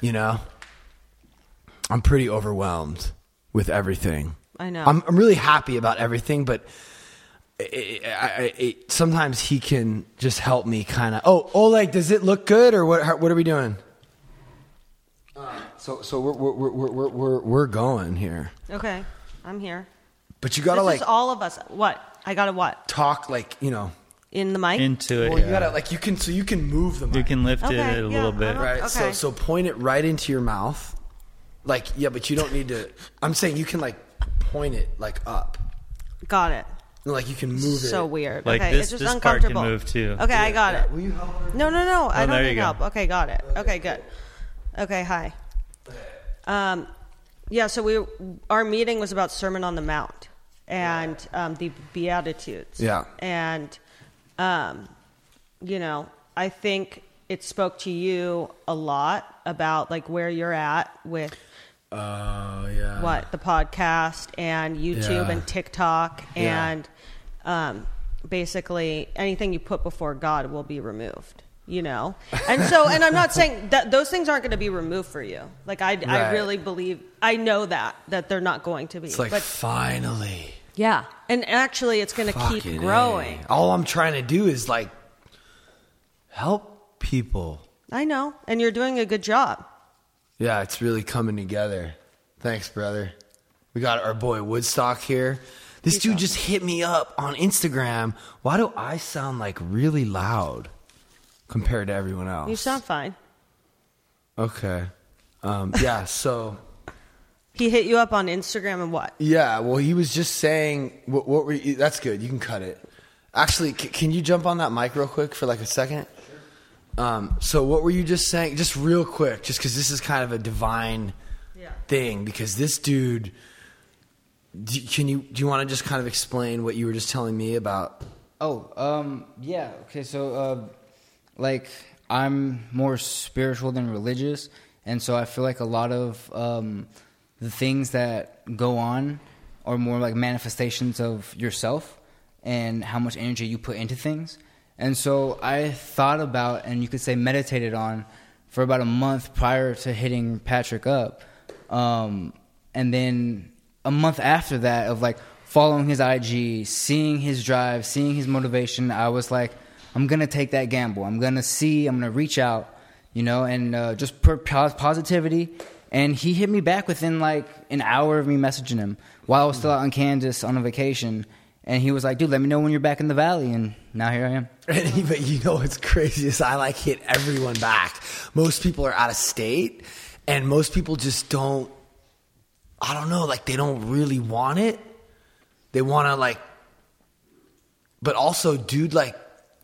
You know, I'm pretty overwhelmed with everything. I know. I'm, I'm really happy about everything, but it, I, it, sometimes he can just help me kind of. Oh, Oleg, does it look good, or what? how- What are we doing? So, so we're we're we're we're we're, we're going here, okay, I'm here. but you gotta this like is all of us. What? I got to what? talk like you know. In the mic? Into it. Well, you yeah. gotta like you can so you can move the mic. you can lift Okay, it a yeah, little bit. right. So Okay. so point it right into your mouth, like yeah, but you don't need to. I'm saying you can like point it like up, got it. like you can move So it. So weird. Like okay, this- it's just this part can uncomfortable. move, too. Okay, I got Yeah, it. Will you help her? No, no, no. I Oh, don't there need you go. help. Okay, got it. Okay, good. Okay, hi. Um, yeah. So we our meeting was about Sermon on the Mount and um, the Beatitudes. Yeah. And um, you know, I think it spoke to you a lot about like where you're at with Oh yeah. what the podcast and YouTube Yeah. and TikTok Yeah. and um, basically anything you put before God will be removed. You know, and so, and I'm not saying that those things aren't going to be removed for you. Like I, I really believe, I know that that they're not going to be. It's like but finally. Yeah, and actually, it's going to keep Fucking A. growing. All I'm trying to do is like help people. I know, and you're doing a good job. Yeah, it's really coming together. Thanks, brother. We got our boy Woodstock here. This He's dude awesome. just hit me up on Instagram. Why do I sound like really loud compared to everyone else? You sound fine. okay. Um, yeah. So He hit you up on Instagram and what? yeah. Well, he was just saying. What, what were you, that's good. You can cut it. Actually, c- can you jump on that mic real quick for like a second? Um, so what were you just saying? Just real quick, just because this is kind of a divine Yeah. thing. Because this dude, do, can you do you want to just kind of explain what you were just telling me about? Oh, um, yeah. Okay, so uh, like I'm more spiritual than religious, and so I feel like a lot of um, the things that go on are more like manifestations of yourself and how much energy you put into things. And so I thought about, and you could say meditated on, for about a month prior to hitting Patrick up, um, and then a month after that of like following his IG, seeing his drive, seeing his motivation, I was like, I'm gonna take that gamble. I'm gonna see. I'm gonna reach out, you know, and uh, just put positivity. And he hit me back within like an hour of me messaging him while I was still out in Kansas on a vacation. And he was like, "Dude, let me know when you're back in the valley." And now here I am. And he, but you know what's crazy is I like hit everyone back. Most people are out of state, and most people just don't. I don't know, like they don't really want it. They want to like, but also, dude, like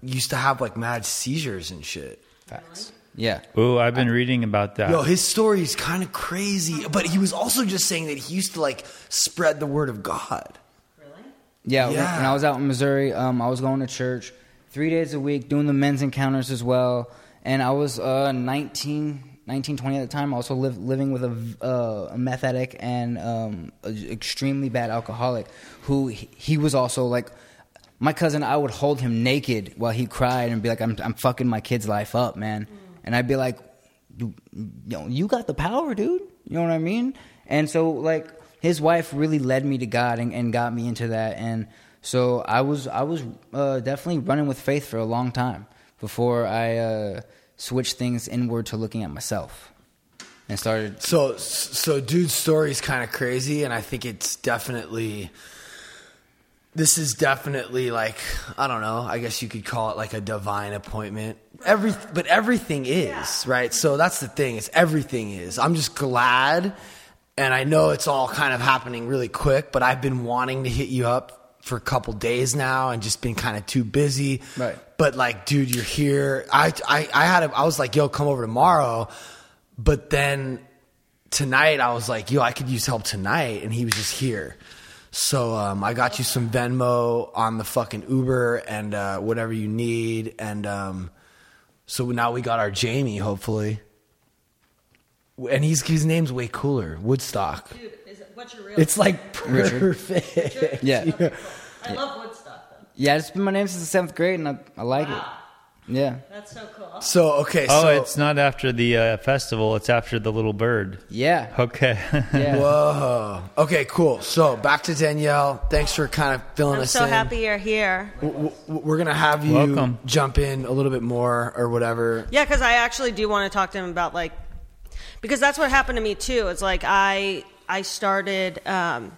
used to have like mad seizures and shit. Facts. Yeah. Ooh, I've been reading about that. Yo, his story is kind of crazy, but he was also just saying that he used to like spread the word of God. Yeah, when- Yeah. when I was out in Missouri, um, I was going to church three days a week, doing the men's encounters as well. And I was uh, 19, 19, 20 at the time. Also live, living with a, v- uh, a meth addict and um, an extremely bad alcoholic who he, he was also like, my cousin, I would hold him naked while he cried and be like, I'm, I'm fucking my kid's life up, man. And I'd be like, you, you, know, you got the power, dude. You know what I mean? And so, like, his wife really led me to God and, and got me into that. And so I was, I was uh, definitely running with faith for a long time before I uh, switched things inward to looking at myself and started. So, so dude's story is kind of crazy, and I think it's definitely. This is definitely like I don't know. I guess you could call it like a divine appointment. Every, but everything is right. So that's the thing. Is everything is. I'm just glad, and I know it's all kind of happening really quick. But I've been wanting to hit you up for a couple days now, and just been kind of too busy. Right. But like, dude, you're here. I, I, I had. A, I was like, yo, come over tomorrow. But then tonight I was like, yo, I could use help tonight, and he was just here. So um, I got you some Venmo on the fucking Uber and uh, whatever you need, and um, so now we got our Jamie, hopefully. And he's his name's way cooler, Woodstock. Dude, is it, what's your real? It's like Richard. perfect. Yeah. I love Woodstock though. Yeah, it's been my name since the seventh grade, and I, I like Wow. Yeah. That's so cool. So okay, Oh, so it's not after the uh, festival. It's after the little bird. Yeah. Okay. Yeah. whoa. Okay, cool. So back to Danielle. Thanks for kind of filling I'm us so in. happy you're here. W- w- We're gonna have you Welcome. jump in a little bit more or whatever. Yeah, because I actually do want to talk to him about like, because that's what happened to me too. It's like I I started, um,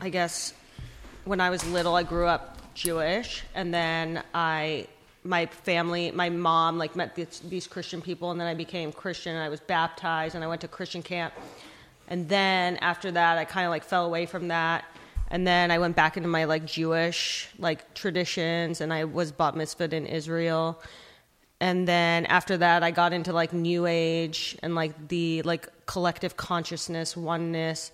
I guess, when I was little, I grew up Jewish, and then I my family, my mom, like met these, these Christian people, and then I became Christian. And I was baptized, and I went to Christian camp, and then after that, I kind of like fell away from that. And then I went back into my like Jewish like traditions, and I was bat mitzvahed in Israel and then after that i got into like new age and like the like collective consciousness oneness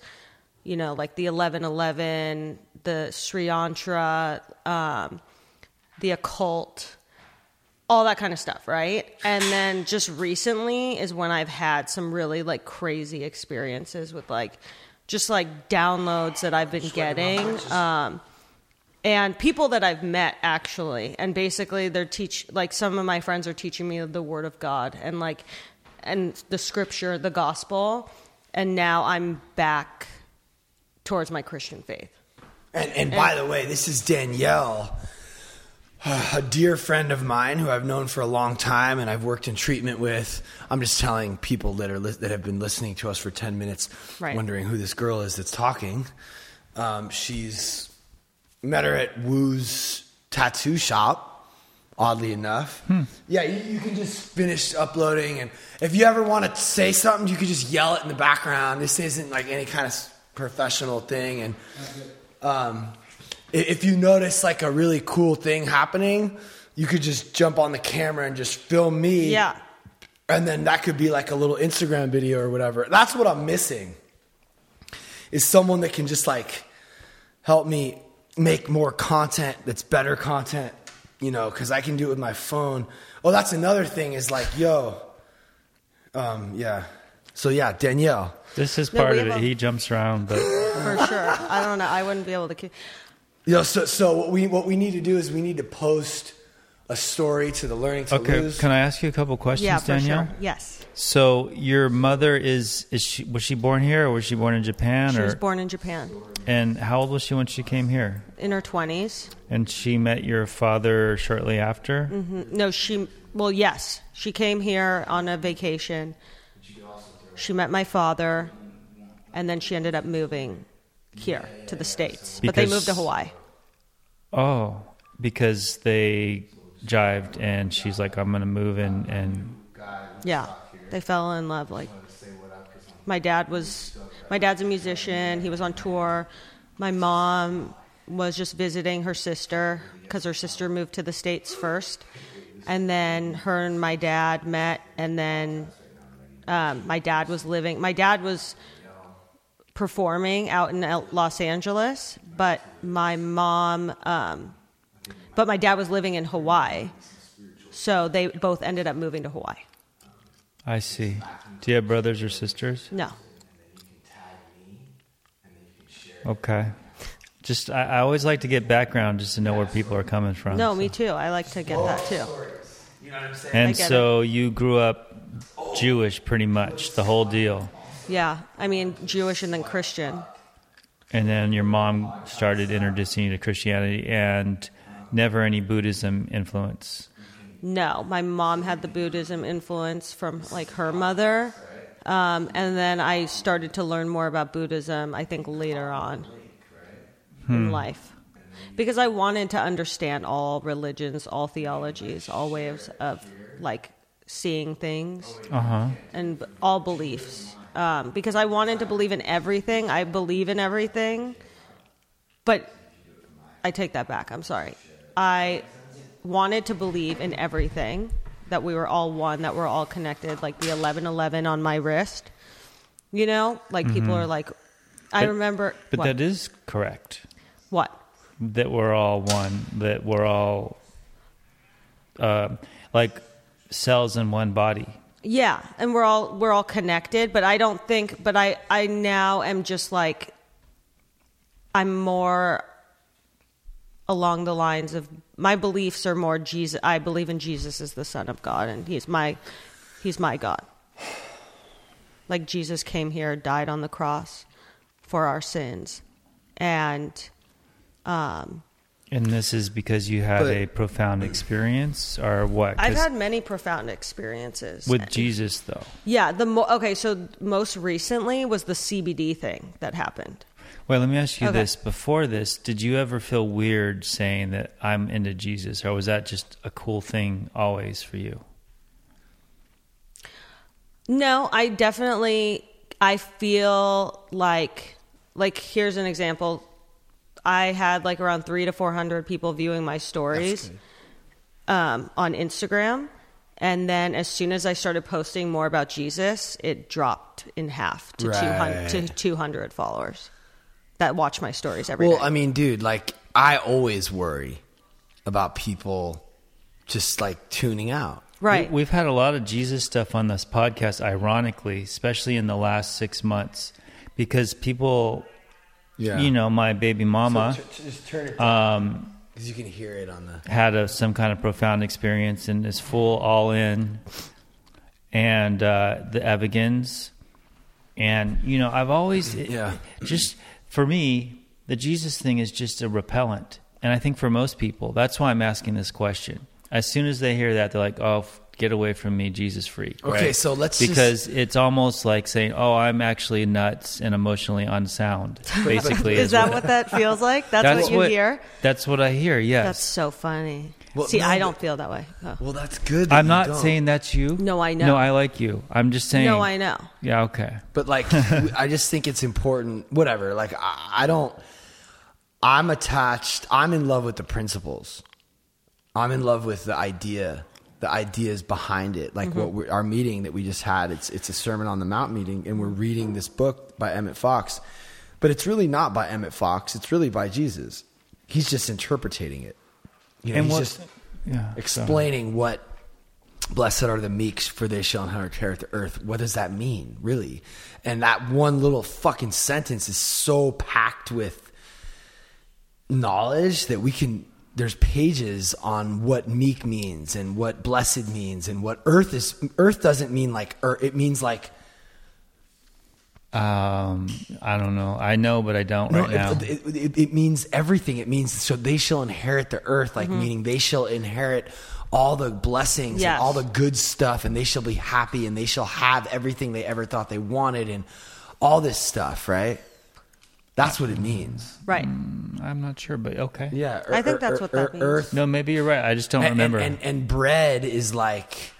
you know like the 1111 the sri yantra um, the occult all that kind of stuff right? And then just recently is when i've had some really like crazy experiences with like just like downloads that i've been getting um, and people that I've met actually, and basically they're teach like some of my friends are teaching me the Word of God and like and the Scripture, the Gospel, and now I'm back towards my Christian faith. And, and by the way, this is Danielle, a dear friend of mine who I've known for a long time and I've worked in treatment with. I'm just telling people that are li- that have been listening to us for 10 minutes, Right. wondering who this girl is that's talking. Um, she's met her at Woo's tattoo shop. Oddly enough, yeah, you, you can just finish uploading, and if you ever want to say something, you could just yell it in the background. This isn't like any kind of s- professional thing, and um, if you notice like a really cool thing happening, you could just jump on the camera and just film me. Yeah. And then that could be like a little Instagram video or whatever. That's what I'm missing. Is someone that can just like help me make more content that's better content, you know, because I can do it with my phone. Oh, that's another thing is like, yo, um, yeah. So yeah, Danielle. this is part we of it. a- He jumps around, but For sure. I don't know. I wouldn't be able to. keep- You know, so so what we what we need to do is we need to post a story to the Learning to okay. Lose. Can I ask you a couple questions, Yeah, for Danielle? sure. Yes. So your mother is is she was she born here or was she born in Japan She or was born in Japan and how old was she when she came here? in her 20s. And she met your father shortly after. Mm-hmm. No, she, well, yes. She came here on a vacation. She met my father, and then she ended up moving here to the States. but they Because- moved to Hawaii. Oh, because they jived and she's like, I'm gonna move in and Yeah. They fell in love. Like, my dad was, my dad's a musician. He was on tour. My mom was just visiting her sister because her sister moved to the States first. And then her and my dad met, and then um, my dad was living, my dad was performing out in Los Angeles, but my mom, um, but my dad was living in Hawaii. So they both ended up moving to Hawaii. I see. Do you have brothers or sisters? No. Okay. Just I, I always like to get background just to know where people are coming from. No, so. me too. I like to get that too. You know what I'm saying? And I get so you grew up Jewish pretty much, the whole deal. Yeah. I mean, Jewish and then Christian. And then your mom started introducing you to Christianity and never any Buddhism influence. No, my mom had the Buddhism influence from like her mother. Um, and then I started to learn more about Buddhism, I think, later on in life. Because I wanted to understand all religions, all theologies, all ways of like seeing things. Uh huh. and all beliefs um, because I wanted to believe in everything. I believe in everything, but I take that back. I'm sorry. I wanted to believe in everything that we were all one, that we're all connected, like the 1111 on my wrist. You know, like people are like, I But- remember. But what? that is correct. what? That we're all one. That we're all uh, like cells in one body. Yeah, and we're all we're all connected, but I don't think but I I now am just like I'm more along the lines of my beliefs are more Jesus. I believe in Jesus as the Son of God, and he's my he's my God. Like Jesus came here, died on the cross for our sins, and um, And this is because you had But- a profound experience, or what? I've had many profound experiences with Jesus, though. Yeah, the mo- okay. So most recently was the CBD thing that happened. Wait, let me ask you Okay. this. Before this, did you ever feel weird saying that I'm into Jesus, or was that just a cool thing always for you? No, I definitely I feel like like here's an example. I had like around three to four hundred people viewing my stories um, on Instagram, and then as soon as I started posting more about Jesus, it dropped in half to two hundred to two hundred followers that watch my stories every day. Well, I mean, dude, like I always worry about people just like tuning out. right? We, have had a lot of Jesus stuff on this podcast, ironically, especially in the last six months, because people, Yeah, you know, my baby mama just turn it um, because you can hear it on the. had a, some kind of profound experience and is full all in, and uh, the Evigans, and you know, I've always Yeah. just for me, the Jesus thing is just a repellent, and I think for most people, that's why I'm asking this question. As soon as they hear that, they're like, "Oh, f- get away from me, Jesus freak." Okay, right? so let's just- because it's almost like saying, "Oh, I'm actually nuts and emotionally unsound." Basically, is that what that feels like? That's, what you hear. That's what I hear. Yes. That's so funny. Well, See, no, I don't feel that way. Oh. Well, that's good. that I'm not don't. saying that's you. No, I know. No, I like you. I'm just saying. No, I know. Yeah. Okay. But like, I just think it's important. Whatever. Like, I, I don't. I'm attached. I'm in love with the principles. I'm in love with the idea, the ideas behind it. Like mm-hmm. what we're, our meeting that we just had. It's it's a Sermon on the Mount meeting, and we're reading this book by Emmett Fox, but it's really not by Emmett Fox. It's really by Jesus. He's just interpreting it. You know, And he's just Yeah. explaining what blessed are the meeks for they shall inherit the earth what does that mean really and that one little fucking sentence is so packed with knowledge that we can there's pages on what meek means and what blessed means and what earth is earth doesn't mean like earth it means like um, I don't know. I know, but I don't No, right now. it, it, it, it means everything. It means so they shall inherit the earth, like meaning they shall inherit all the blessings Yes. and all the good stuff, and they shall be happy and they shall have everything they ever thought they wanted, and all this stuff, right? That's what it means. Right. I'm not sure, but okay. Yeah, I think that's what that means. Earth, No, maybe you're right. I just don't and, remember and, and, and bread is like,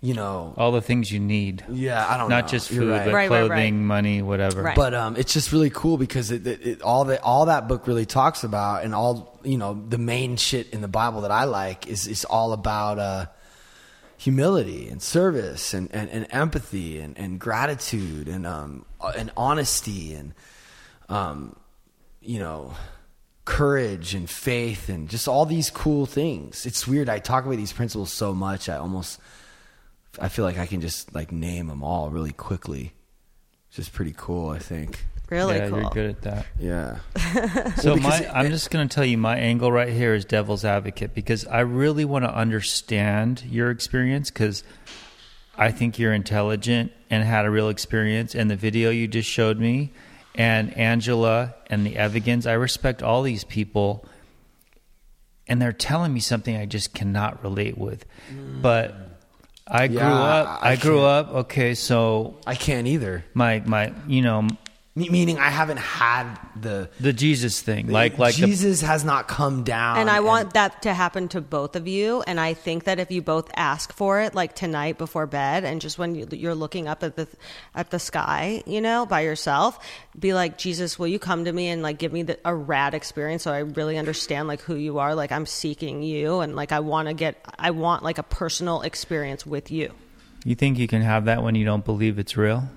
you know, all the things you need. yeah, I don't know. Not know. just food, right. but Right, right, clothing, right. money, whatever. Right. But um, it's just really cool because it, it, it, all that all that book really talks about, and all you know, the main shit in the Bible that I like is is all about uh, humility and service and, and, and empathy and, and gratitude and um and honesty and um you know courage and faith and just all these cool things. It's weird. I talk about these principles so much. I almost I feel like I can just like name them all really quickly. It's just pretty cool. I think. Really yeah, cool. you're good at that. Yeah. So because my, it- I'm just going to tell you my angle right here is devil's advocate because I really want to understand your experience because I think you're intelligent and had a real experience. And the video you just showed me, and Angela and the Evigans, I respect all these people, and they're telling me something I just cannot relate with. Mm. But I grew up. I I, grew up. Okay, so I can't either. my my you know Meaning, I haven't had the the Jesus thing, like like the, Jesus has not come down. and I want that to happen to both of you. And I think that if you both ask for it, like tonight before bed, and just when you, you're looking up at the at the sky, you know, by yourself, be like, Jesus, will you come to me and like give me the, a rad experience so I really understand like who you are? Like I'm seeking you, and like I want to get, I want like a personal experience with you. You think you can have that when you don't believe it's real?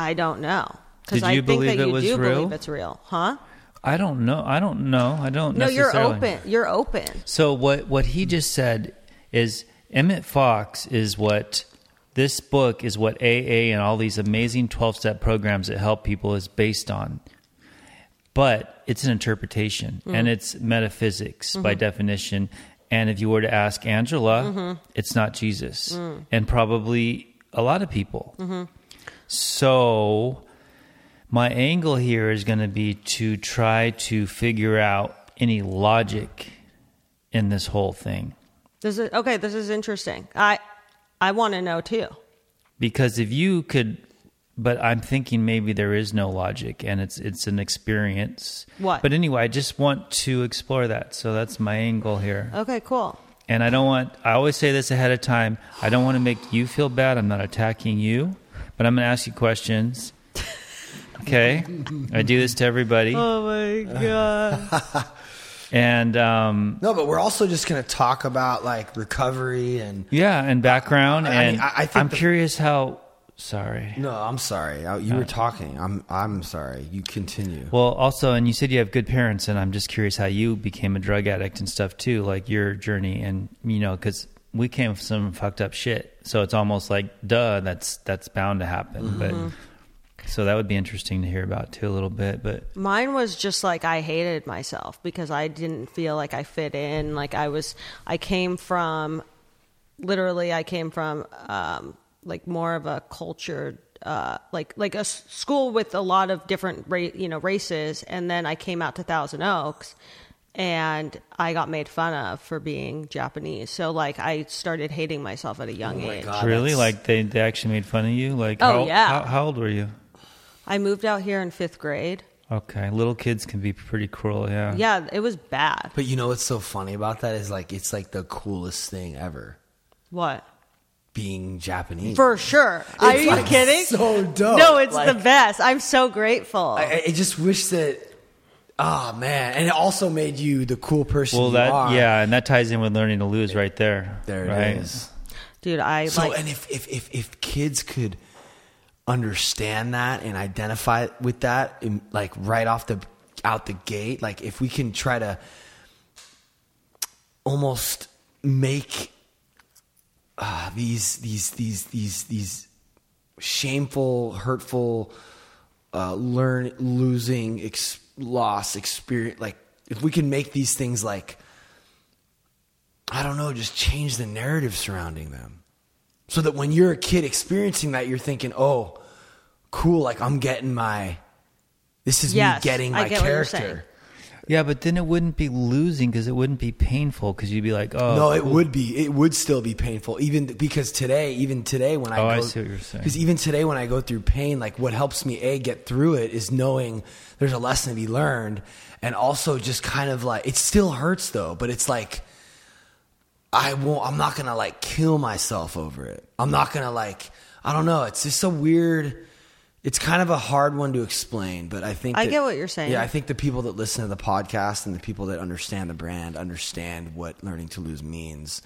I don't know because Did I you think believe that it you was do real? believe it's real, huh? I don't know. I don't know. I don't know. No, you're open. You're open. So what what he just said is Emmett Fox is what this book is what AA and all these amazing 12 step programs that help people is based on. but it's an interpretation mm-hmm. and it's metaphysics by mm-hmm. definition. And if you were to ask Angela, mm-hmm. it's not Jesus, mm. and probably a lot of people. So, my angle here is going to be to try to figure out any logic in this whole thing. This is okay. This is interesting. I I want to know too. because if you could but i'm thinking maybe there is no logic and it's it's an experience What? but anyway i just want to explore that so that's my angle here Okay, cool. and i don't want i always say this ahead of time i don't want to make you feel bad i'm not attacking you but i'm going to ask you questions okay i do this to everybody Oh my god. and um No, but we're also just going to talk about like recovery and. yeah and background I- I and mean, I- I think i'm the- curious how sorry No, I'm sorry. You were talking. I'm. I'm sorry. You continue. Well, also, and you said you have good parents, and I'm just curious how you became a drug addict and stuff too, like your journey, and you know, because we came from some fucked up shit, so it's almost like, duh, that's that's bound to happen. But so that would be interesting to hear about too a little bit. But Mine was just like I hated myself because I didn't feel like I fit in. Like I was, I came from, literally, I came from um, like more of a cultured, uh, like like a school with a lot of different ra- you know races, and then I came out to Thousand Oaks, and I got made fun of for being Japanese. So like I started hating myself at a young oh age. God, really, that's- like they, they actually made fun of you. Like, Oh, how, yeah. how, how old were you? I moved out here in fifth grade. Okay, little kids can be pretty cruel. Yeah. Yeah, it was bad. But you know what's so funny about that is like it's like the coolest thing ever. What? Being Japanese. For sure. Are you like, kidding? so dope. No, it's the best. I'm so grateful. I, I just wish that. Oh man, and it also made you the cool person Well, you that are. yeah, and that ties in with learning to lose right there. There it right? is. Dude, I So, like and if, if if if kids could understand that and identify with that, in, like right off the out the gate, like if we can try to almost make uh, these these these these these shameful, hurtful, uh, learn losing ex- loss experience, like if we can make these things like I don't know, just change the narrative surrounding them. So that when you're a kid experiencing that, you're thinking, oh, cool, like I'm getting my, this is Yes, me getting my get character. Yeah, but then it wouldn't be losing because it wouldn't be painful because you'd be like, oh, no, it cool. would be. It would still be painful, even because today, even today when I Oh, go, I see what you're saying. Because even today when I go through pain, like what helps me a get through it is knowing there's a lesson to be learned, and also just kind of like it still hurts though, but it's like I won't. I'm not gonna like kill myself over it. I'm not gonna like. I don't know. It's just a weird. It's kind of a hard one to explain, but I think I that- get what you're saying. Yeah, I think the people that listen to the podcast and the people that understand the brand understand what learning to lose means,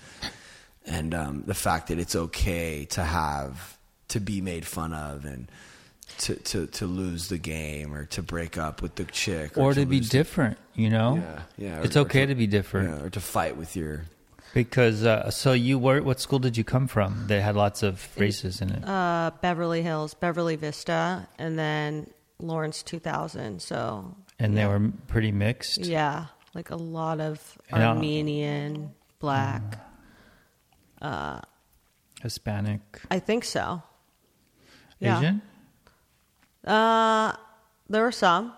and um, the fact that it's okay to have to be made fun of and to to to lose the game or to break up with the chick or to be lose the- different, you know? Yeah, yeah. It's or- or okay to be different yeah, or to fight with your because. Uh, so you were what school did you come from that had lots of races in it? uh, Beverly Hills, Beverly Vista, and then Lawrence 2000. So, and they were pretty mixed. yeah, like a lot of And, uh, Armenian, black. uh Hispanic, I think so. Yeah. Asian, Uh, there were some.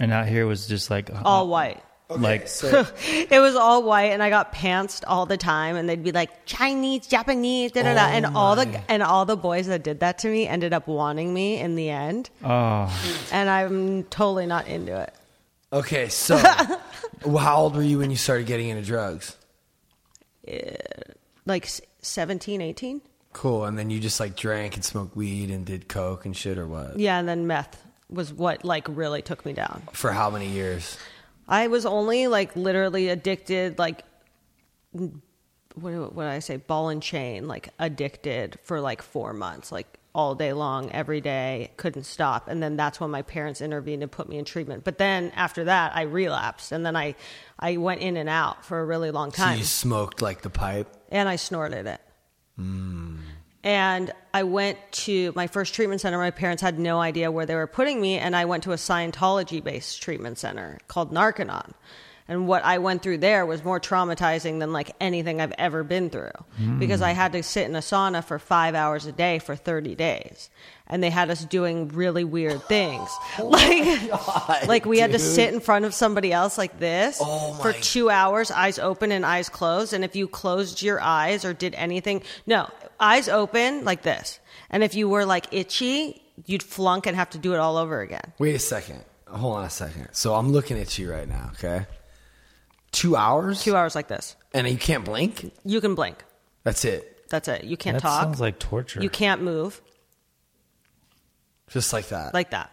and out here was just like uh, All white. Like so it was all white, and I got pantsed all the time, and they'd be like Chinese, Japanese, da da da, Oh and all my. the and all the boys that did that to me ended up wanting me in the end, oh and I'm totally not into it. okay. So, how old were you when you started getting into drugs? Uh, like s- 17, 18? Cool. And then you just like drank and smoked weed and did coke and shit, or what? Yeah, and then meth was what like really took me down. For how many years? I was only like literally addicted, like what do- what I say, ball and chain, like addicted for like four months, like all day long, every day, couldn't stop. And then that's when my parents intervened and put me in treatment. But then after that, I relapsed, and then I I went in and out for a really long time. So you smoked like the pipe. and I snorted it. Hmm. And I went to my first treatment center. My parents had no idea where they were putting me, and I went to a Scientology based treatment center called Narconon. And what I went through there was more traumatizing than like anything I've ever been through because I had to sit in a sauna for five hours a day for 30 days. And they had us doing really weird things. like, like we had to sit in front of somebody else like this Oh for two hours, eyes open and eyes closed. And if you closed your eyes or did anything, no, eyes open like this. And if you were like itchy, you'd flunk and have to do it all over again. Wait a second. Hold on a second. So I'm looking at you right now. Okay. Two hours. Two hours like this. And you can't blink. You can blink. That's it. That's it. You can't That talk. sounds like torture. you can't move Just like that. like that.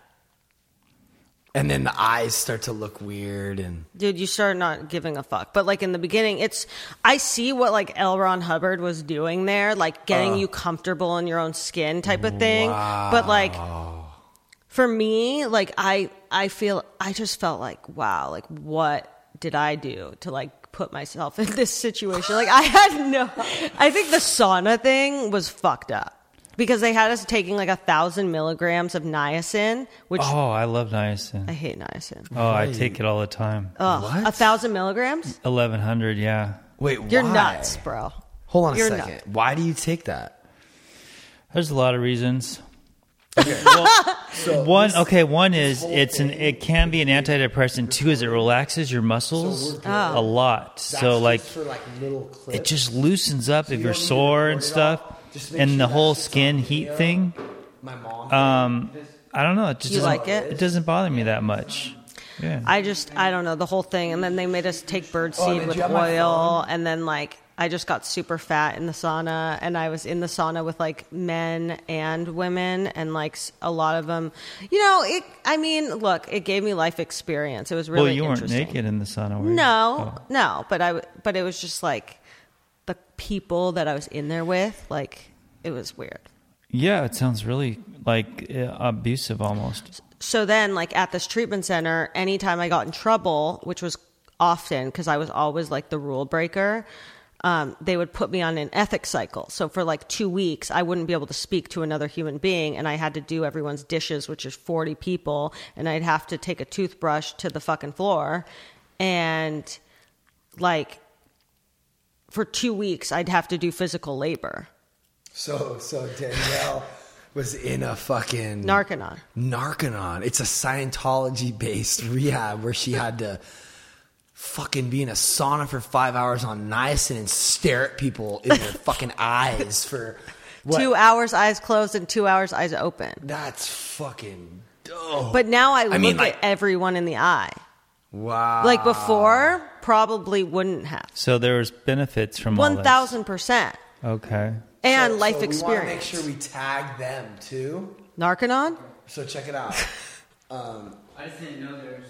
And then the eyes start to look weird and Dude, you start not giving a fuck. But like in the beginning, it's I see what like L. Ron Hubbard was doing there, like getting uh. you comfortable in your own skin type of thing. But like for me, like I I feel I just felt like wow, like what did I do to like put myself in this situation? Like I had no I think the sauna thing was fucked up. Because they had us taking like a thousand milligrams of niacin, which oh, I love niacin. I hate niacin. Oh, I take it all the time. Ugh, What? a thousand milligrams? Eleven hundred, yeah. wait. You're why? nuts, bro. Hold on a You're second. nuts. Why do you take that? There's a lot of reasons. So One, okay, one is it's an it can be an antidepressant. Two is it relaxes your muscles oh. a lot. So like for like little clips. it just loosens up if you you're don't need to sore and it stuff. All? Just And sure the whole skin heat video. thing. my mom. Um, I don't know. It just You doesn't- like it? It doesn't bother me that much. Yeah. I just, I don't know, the whole thing. And then they made us take birdseed Oh, with you have my oil. And then, like, I just got super fat in the sauna. And I was in the sauna with, like, men and women. And, like, a lot of them, you know, it, I mean, look, it gave me life experience. It was really well, you weren't naked in the sauna, were you? No, Oh. no. But I but it was just like the people that I was in there with, like, it was weird. Yeah, it sounds really like uh, abusive almost. so then like at this treatment center anytime i got in trouble which was often because i was always like the rule breaker um, they would put me on an ethics cycle so for like two weeks i wouldn't be able to speak to another human being and i had to do everyone's dishes which is 40 people and i'd have to take a toothbrush to the fucking floor and like for two weeks i'd have to do physical labor So so Danielle was in a fucking narconon Narconon. It's a Scientology based rehab where she had to fucking be in a sauna for five hours on niacin and stare at people in their fucking eyes for what? two hours eyes closed and two hours eyes open That's fucking dope. But now I, look mean, like- at everyone in the eye. Wow. Like before, probably wouldn't have. So there was benefits from all One this. thousand percent. Okay. And So- life so we wanna experience. make sure we tag them too. Narconon? So check it out. Um, I just didn't know there's.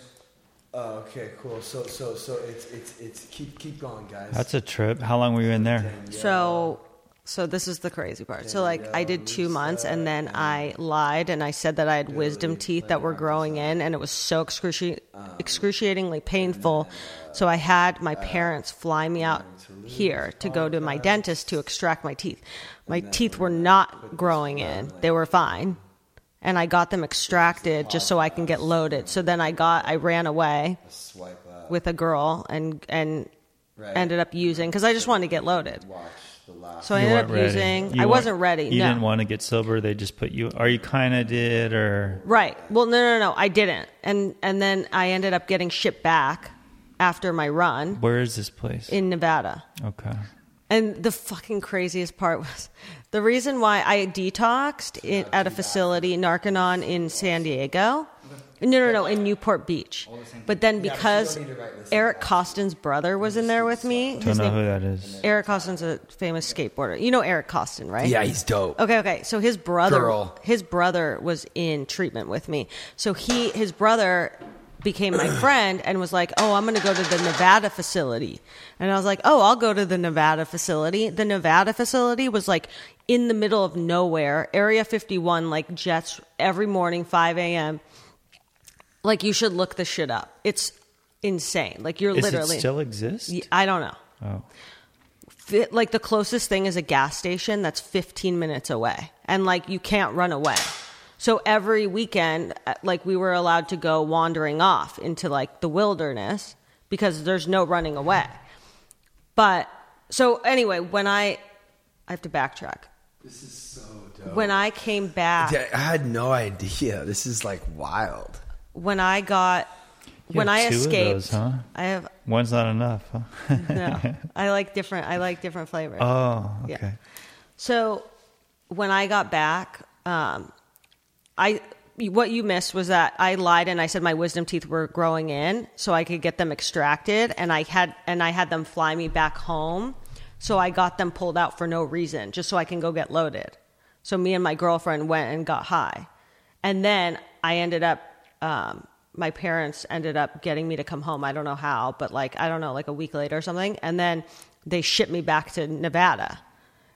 oh, okay, cool. So so so it's it's it's keep keep going, guys. That's a trip. How long were you in there? So so this is the crazy part. So like I did two months and then I lied and I said that I had wisdom teeth that were growing in and it was so excruci- excruciatingly painful. So I had my parents fly me out here to go to my dentist to extract my teeth. My teeth were not growing in. They were fine. And I got them extracted just so I can get loaded. So then I got I ran away with a girl and and ended up using because I just wanted to get loaded. Watch the last. So I You ended weren't up ready. using. You I weren't- wasn't ready. You no. didn't want to get sober. They just put you. Or you kind of did, or Right. Well, no, no, no. I didn't. And and then I ended up getting shipped back after my run where is this place? in Nevada. okay. And the fucking craziest part was the reason why I detoxed it at a facility, Narconon, in San Diego. No, no, no, in Newport Beach. But then Yeah, because don't need to write this Eric Koston's brother was in there with me, Don't his know name, who that is. Eric Koston's a famous skateboarder. You know Eric Koston, right? Yeah, he's dope. Okay, okay. So his brother, Girl. his brother was in treatment with me. So he, his brother, became my friend and was like, "Oh, I'm going to go to the Nevada facility," and I was like, "Oh, I'll go to the Nevada facility." The Nevada facility was like in the middle of nowhere, Area 51, like jets every morning, 5 a.m. Like you should look this shit up. It's insane. Like you're Is literally. it still exist? I don't know. Oh, fi- like the closest thing is a gas station that's 15 minutes away and like you can't run away so every weekend uh, like we were allowed to go wandering off into like the wilderness because there's no running away but so anyway when i i have to backtrack This is so dope. when i came back I had no idea. This is like wild. When i got You when i escaped those, huh? i have One's not enough. Huh? no i like different i like different flavors oh, Yeah. okay. So when I got back, um, I what you missed was that I lied and I said my wisdom teeth were growing in, so I could get them extracted, and I had and I had them fly me back home. So I got them pulled out for no reason, just so I can go get loaded. So me and my girlfriend went and got high, and then I ended up. Um, my parents ended up getting me to come home. I don't know how, but like I don't know, like a week later or something, and then they shipped me back to Nevada.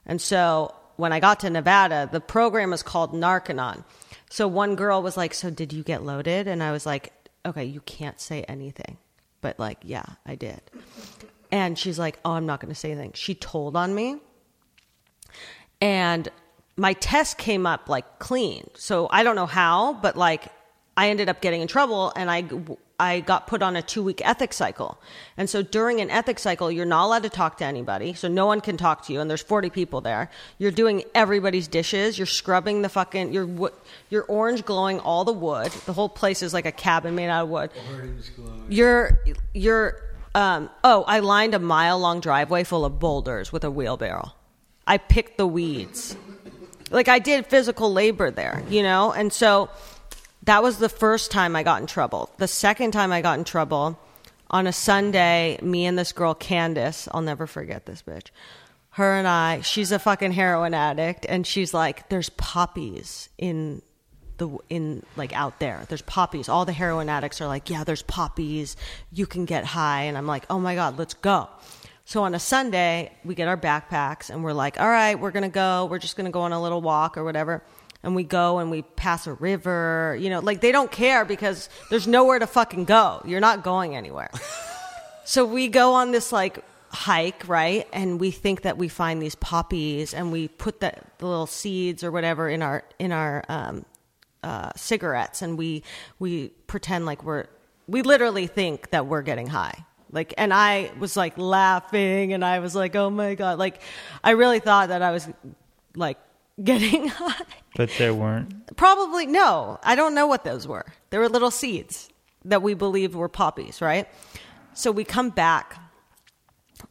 And so when I got to Nevada, the program is called Narconon. So one girl was like, So did you get loaded? And I was like, Okay, you can't say anything. But like, yeah, I did. And she's like, Oh, I'm not going to say anything. She told on me. And my test came up like clean. So I don't know how, but like I ended up getting in trouble and I I got put on a 2-week ethics cycle. And so during an ethics cycle, you're not allowed to talk to anybody. So no one can talk to you and there's 40 people there. You're doing everybody's dishes, you're scrubbing the fucking you're you're orange glowing all the wood. The whole place is like a cabin made out of wood. You're you're um oh, I lined a mile long driveway full of boulders with a wheelbarrow. I picked the weeds. Like I did physical labor there, you know? And so that was the first time I got in trouble. The second time I got in trouble on a Sunday, me and this girl Candace, I'll never forget this bitch. Her and I, she's a fucking heroin addict and she's like there's poppies in the in like out there. There's poppies. All the heroin addicts are like, "Yeah, there's poppies. You can get high." And I'm like, "Oh my god, let's go." So on a Sunday, we get our backpacks and we're like, all right, we're going to go. We're just going to go on a little walk or whatever. And we go and we pass a river. You know, like they don't care because there's nowhere to fucking go. You're not going anywhere. so we go on this like hike, right? And we think that we find these poppies and we put the, the little seeds or whatever in our, in our, um, uh, cigarettes and we, we pretend like we're, we literally think that we're getting high. Like, and I was like laughing and I was like, oh my God. Like, I really thought that I was like getting high. But there weren't. Probably no. I don't know what those were. They were little seeds that we believed were poppies, right? So we come back.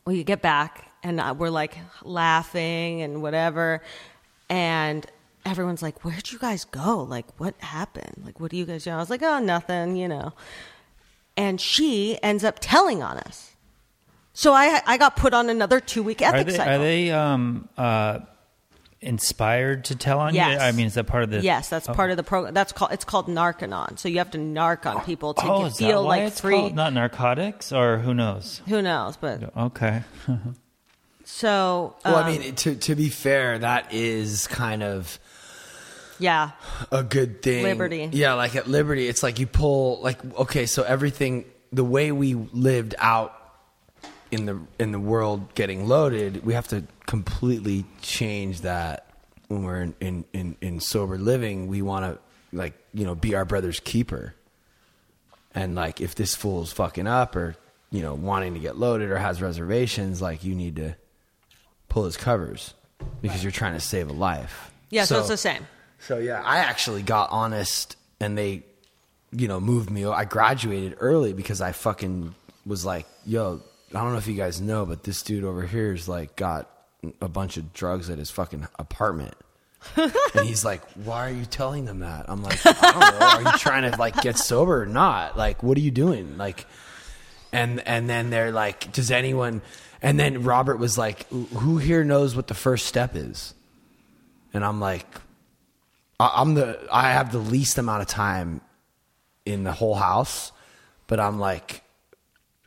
We get back and uh, we're like laughing and whatever. And everyone's like, Where'd you guys go? Like, what happened? Like, what do you guys do? I was like, Oh, nothing, you know. And she ends up telling on us. So I, I got put on another two week Are ethics they, cycle. are they um, uh, inspired to tell on Yes. you? I mean, is that part of the? Yes, that's Oh. part of the program. That's called it's called Narconon. So you have to narc on people to Oh, get, that feel why like it's free. called not narcotics, or who knows? Who knows? But Okay. so Well, um, I mean, to to be fair, that is kind of yeah, a good thing. Liberty. Yeah, like at Liberty, it's like you pull like okay, so everything the way we lived out in the in the world getting loaded, we have to completely change that when we're in in, in, in sober living. We want to like you know be our brother's keeper, and like if this fool's fucking up or you know wanting to get loaded or has reservations, like you need to pull his covers because you're trying to save a life. yeah. So, it's the same. So yeah, I actually got honest, and they, you know, moved me. I graduated early because I fucking was like, "Yo, I don't know if you guys know, but this dude over here is like got a bunch of drugs at his fucking apartment." and he's like, "Why are you telling them that?" I'm like, "I don't know. Are you trying to like get sober or not? Like, what are you doing?" Like, and and then they're like, "Does anyone?" And then Robert was like, "Who here knows what the first step is?" And I'm like, I- I'm the I have the least amount of time in the whole house, but I'm like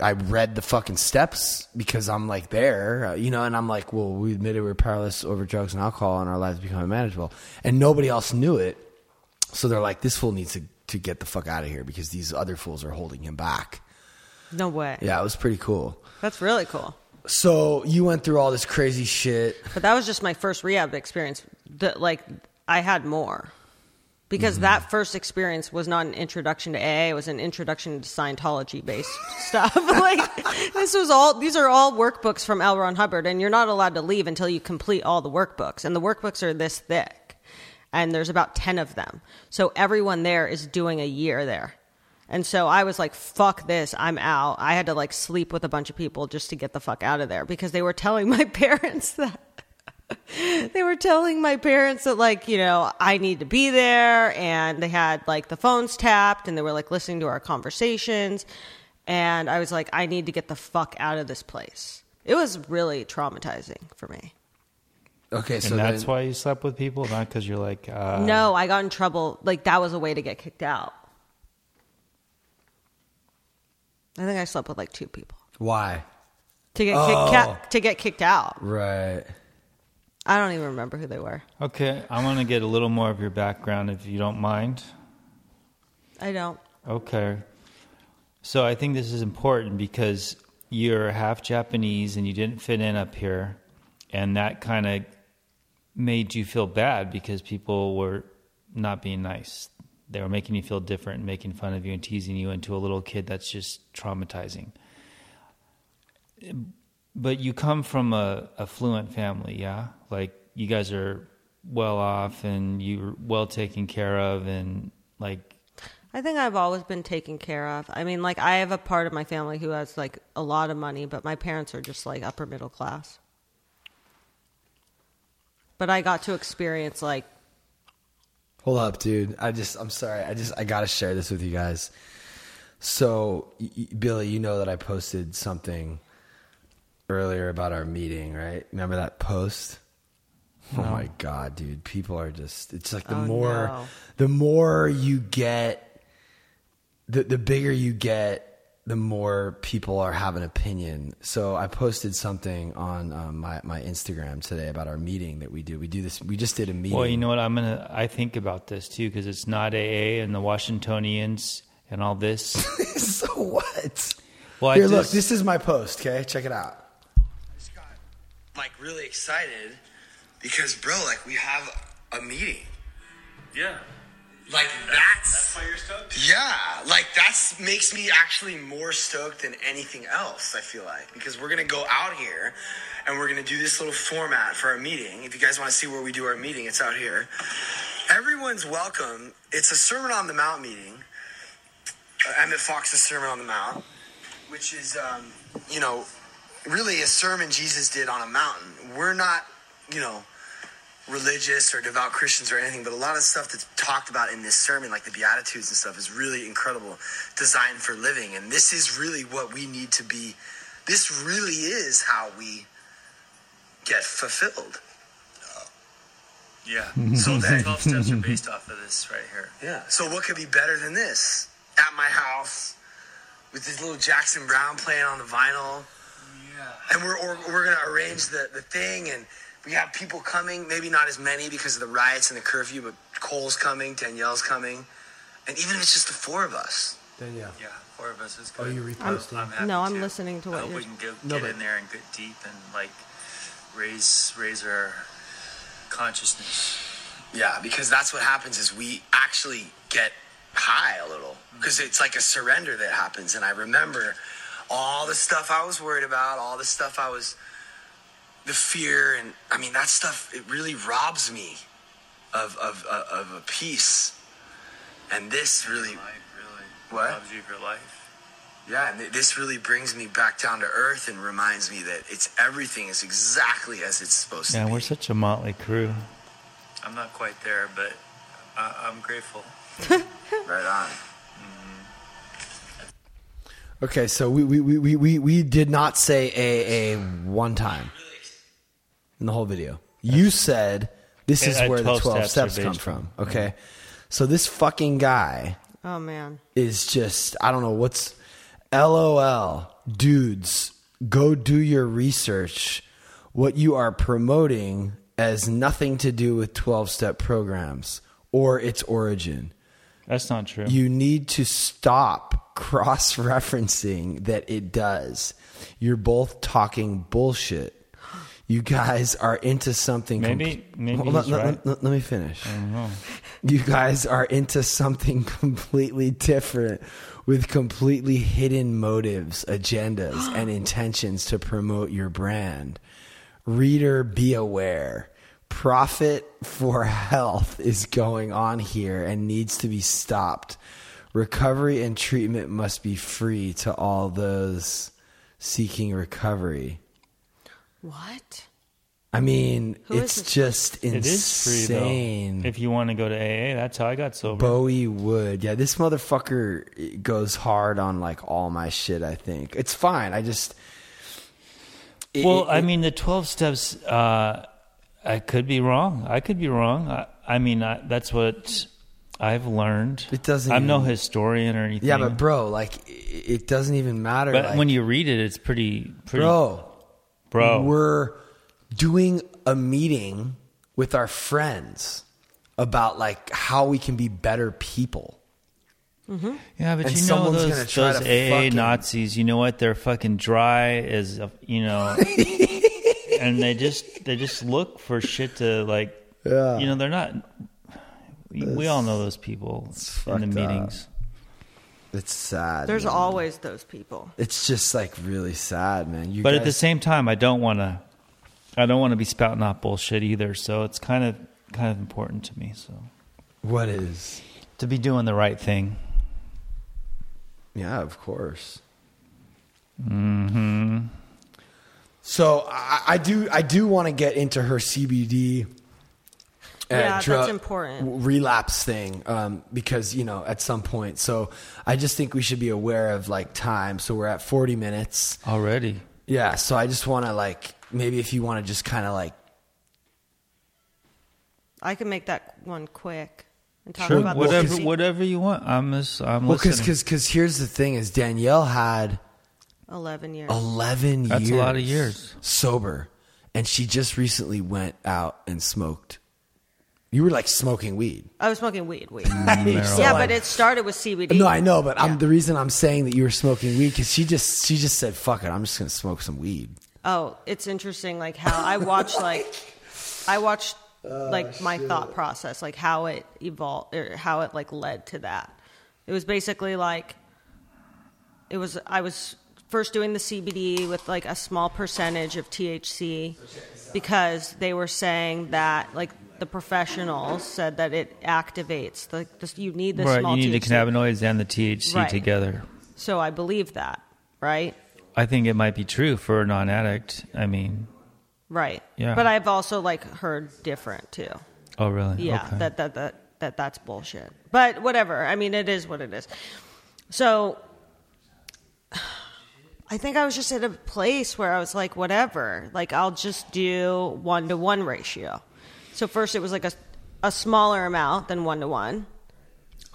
I read the fucking steps because I'm like there, uh, you know, and I'm like, well, we admitted we're powerless over drugs and alcohol, and our lives become unmanageable, and nobody else knew it, so they're like, this fool needs to to get the fuck out of here because these other fools are holding him back. No way. Yeah, it was pretty cool. That's really cool. So you went through all this crazy shit. But that was just my first rehab experience. That like I had more because mm-hmm. that first experience was not an introduction to AA. It was an introduction to Scientology based stuff. like this was all. These are all workbooks from L. Ron Hubbard, and you're not allowed to leave until you complete all the workbooks. And the workbooks are this thick, and there's about ten of them. So everyone there is doing a year there. And so I was like, fuck this, I'm out. I had to like sleep with a bunch of people just to get the fuck out of there because they were telling my parents that they were telling my parents that like, you know, I need to be there and they had like the phones tapped and they were like listening to our conversations and I was like, I need to get the fuck out of this place. It was really traumatizing for me. Okay, so and that's then, why you slept with people, not because you're like, uh, no, I got in trouble. Like that was a way to get kicked out. I think I slept with like two people why? to get Oh. kicked ca- to get kicked out. Right. I don't even remember who they were. Okay, I want to get a little more of your background if you don't mind. I don't. Okay. So I think this is important because you're half Japanese and you didn't fit in up here. And that kind of made you feel bad because people were not being nice. They were making you feel different and making fun of you and teasing you into a little kid that's just traumatizing. But you come from a fluent family, yeah? Like you guys are well off and you're well taken care of and like I think I've always been taken care of. I mean, like I have a part of my family who has like a lot of money, but my parents are just like upper middle class. But I got to experience like Hold up, dude. I just, I'm sorry. I just, I gotta share this with you guys. So, y- y- Billy, you know that I posted something earlier about our meeting, right? Remember that post? Oh my god, dude! People are just—it's like the Oh, more, no. the more you get, the the bigger you get, the more people are have an opinion. So I posted something on um, my my Instagram today about our meeting that we do. We do this. We just did a meeting. Well, you know what? I'm gonna. I think about this too because it's not AA and the Washingtonians and all this. so what? Well, I Here, look. just- This is my post. Okay, check it out. I just like really excited because, bro, like we have a meeting. Yeah. Like that's, That's why you're stoked? yeah, like that's makes me actually more stoked than anything else. I feel like because we're gonna go out here and we're gonna do this little format for our meeting. If you guys want to see where we do our meeting, it's out here. Everyone's welcome. It's a Sermon on the Mount meeting. Uh, Emmett Fox's Sermon on the Mount, which is, um, you know, really a sermon Jesus did on a mountain. We're not, you know, religious or devout Christians or anything, but a lot of stuff that's talked about in this sermon, like the Beatitudes and stuff, is really incredible, designed for living. And this is really what we need to be. This really is how we get fulfilled. Yeah. So The then, 12 steps are based off of this right here. yeah. So what could be better than this? At my house, with this little Jackson Browne playing on the vinyl. Yeah. and we're or, we're gonna arrange the the thing, and we have people coming. Maybe not as many because of the riots and the curfew, but Cole's coming, Danielle's coming, and even if it's just the four of us. Danielle. Yeah. Four of us is Oh, good. you reposting? I'm happy No, I'm to. listening to I what hope you're- we can get, No, get but- in there and get deep and like raise raise our consciousness. Yeah, because that's what happens is we actually get high a little mm-hmm. because it's like a surrender that happens, and I remember all the stuff I was worried about, all the stuff I was, the fear, and I mean that stuff. It really robs me of of of, of a peace, and this really. Life really What? robs you of your life. Yeah, and th- this really brings me back down to earth and reminds me that it's everything is exactly as it's supposed yeah, to be. Yeah we're such a motley crew. I'm not quite there, but I, I'm grateful. right on. Mm-hmm. Okay, so we, we, we, we, we, we did not say a a one time in the whole video. You said this is Yeah, where the 12 12 steps steps, are come based from. Mm-hmm. Okay. So this fucking guy oh man. is just I don't know what's LOL dudes go do your research what you are promoting has nothing to do with 12 step programs or its origin That's not true. you need to stop cross referencing that it does. You're both talking bullshit. You guys are into something. Maybe- maybe Hold on, he's let, right. let- let me finish. You guys are into something completely different with completely hidden motives, agendas, and intentions to promote your brand. Reader, be aware. Profit for health is going on here and needs to be stopped. Recovery and treatment must be free to all those seeking recovery. What? I mean, Who is it's this? just It is free insane. though. If you want to go to AA, that's how I got sober. Bowie Wood. Yeah, this motherfucker goes hard on like all my shit, I think. It's fine. I just it- well, it- I mean, the twelve steps. Uh, I could be wrong. I could be wrong. I, I mean, I, that's what I've learned. It doesn't I'm no historian or anything. Yeah, but bro, like it doesn't even matter. But like, when you read it, it's pretty, pretty, bro, bro. we're doing a meeting with our friends about like how we can be better people. Mm-hmm. Yeah, but And you know those, those AA Nazis. You know what? They're fucking dry as a- you know, and they just they just look for shit to like. Yeah. You know, they're not. We, we all know those people in the meetings. up. Meetings. It's sad. There's man. always those people. It's just like really sad, man. You But at the same time, I don't want to. I don't want to be spouting off bullshit either. So it's kind of kind of important to me. So what is? to be doing the right thing. Yeah, of course. Mm-hmm. So I, I do I do want to get into her CBD. Yeah, drug- that's important. Relapse thing, um, because you know at some point. So I just think we should be aware of like time. So we're at forty minutes. Already, Yeah. So I just want to like maybe if you want to just kind of like I can make that one quick and talk sure, about whatever the whatever you want. I'm just, I'm well because listening. because here's the thing is Danielle had 11 years. 11 That's years a lot of years. sober and she just recently went out and smoked you were like smoking weed I was smoking weed. Weed. Mm, marijuana. yeah, but it started with CBD. no i know but i'm the reason i'm saying that you were smoking weed because she just she just said fuck it i'm just gonna smoke some weed Oh, it's interesting, like how I watch, like I watched, oh, like my thought process, like how it evolved, or how it like led to that. It was basically like, it was I was first doing the CBD with like a small percentage of THC because they were saying that like the professionals said that it activates the, the you need the right, small you need the cannabinoids and the THC Right. together. So I believe that, right? I think it might be true for a non-addict. I mean, Right. Yeah. But I've also like heard different too. oh really? Yeah, Okay. that, that that that that's bullshit. But whatever. I mean, it is what it is. So I think I was just at a place where I was like, whatever. Like I'll just do one to one ratio. So first it was like a a smaller amount than one to one.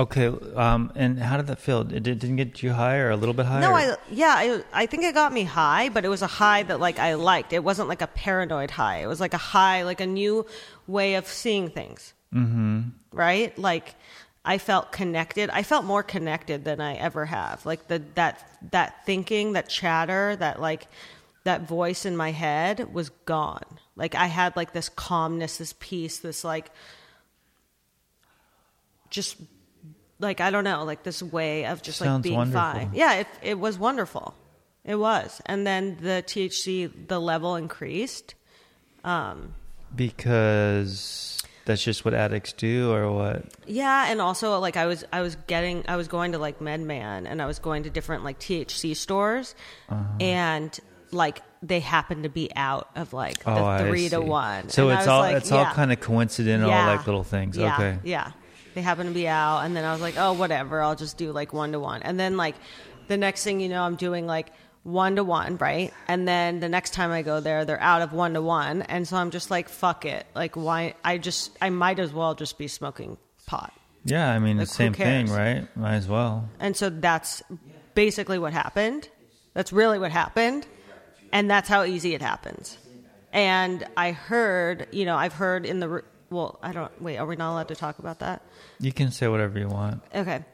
Okay, um, and how did that feel? It did- didn't get you high or a little bit higher? No, I yeah, I I think it got me high, but it was a high that like I liked. It wasn't like a paranoid high. It was like a high, like a new way of seeing things. Mm-hmm. Right? Like I felt connected. I felt more connected than I ever have. Like the that that thinking, that chatter, that like that voice in my head was gone. Like I had like this calmness, this peace, this like just like I don't know, like this way of just like being wonderful. fine. Yeah, it it was wonderful. It was, and then the THC the level increased. Um because that's just what addicts do, or what? Yeah, and also like I was I was getting I was going to like MedMen and I was going to different like THC stores, Uh-huh. and like they happened to be out of like the oh, three to one. So And it's all like, it's all kind of coincidental, Yeah. like little things. Yeah, Okay. Yeah. They happen to be out and then I was like, "Oh, whatever. I'll just do like 1 to 1." And then like the next thing you know, I'm doing like 1 to 1, right? And then the next time I go there, they're out of 1 to 1, and so I'm just like, "Fuck it." Like why I just I might as well just be smoking pot. Yeah, I mean Like, the same thing, right? Might as well. And so that's basically what happened. That's really what happened. And that's how easy it happens. And I heard, you know, I've heard in the, well, I don't, wait, are we not allowed to talk about that? You can say whatever you want. Okay.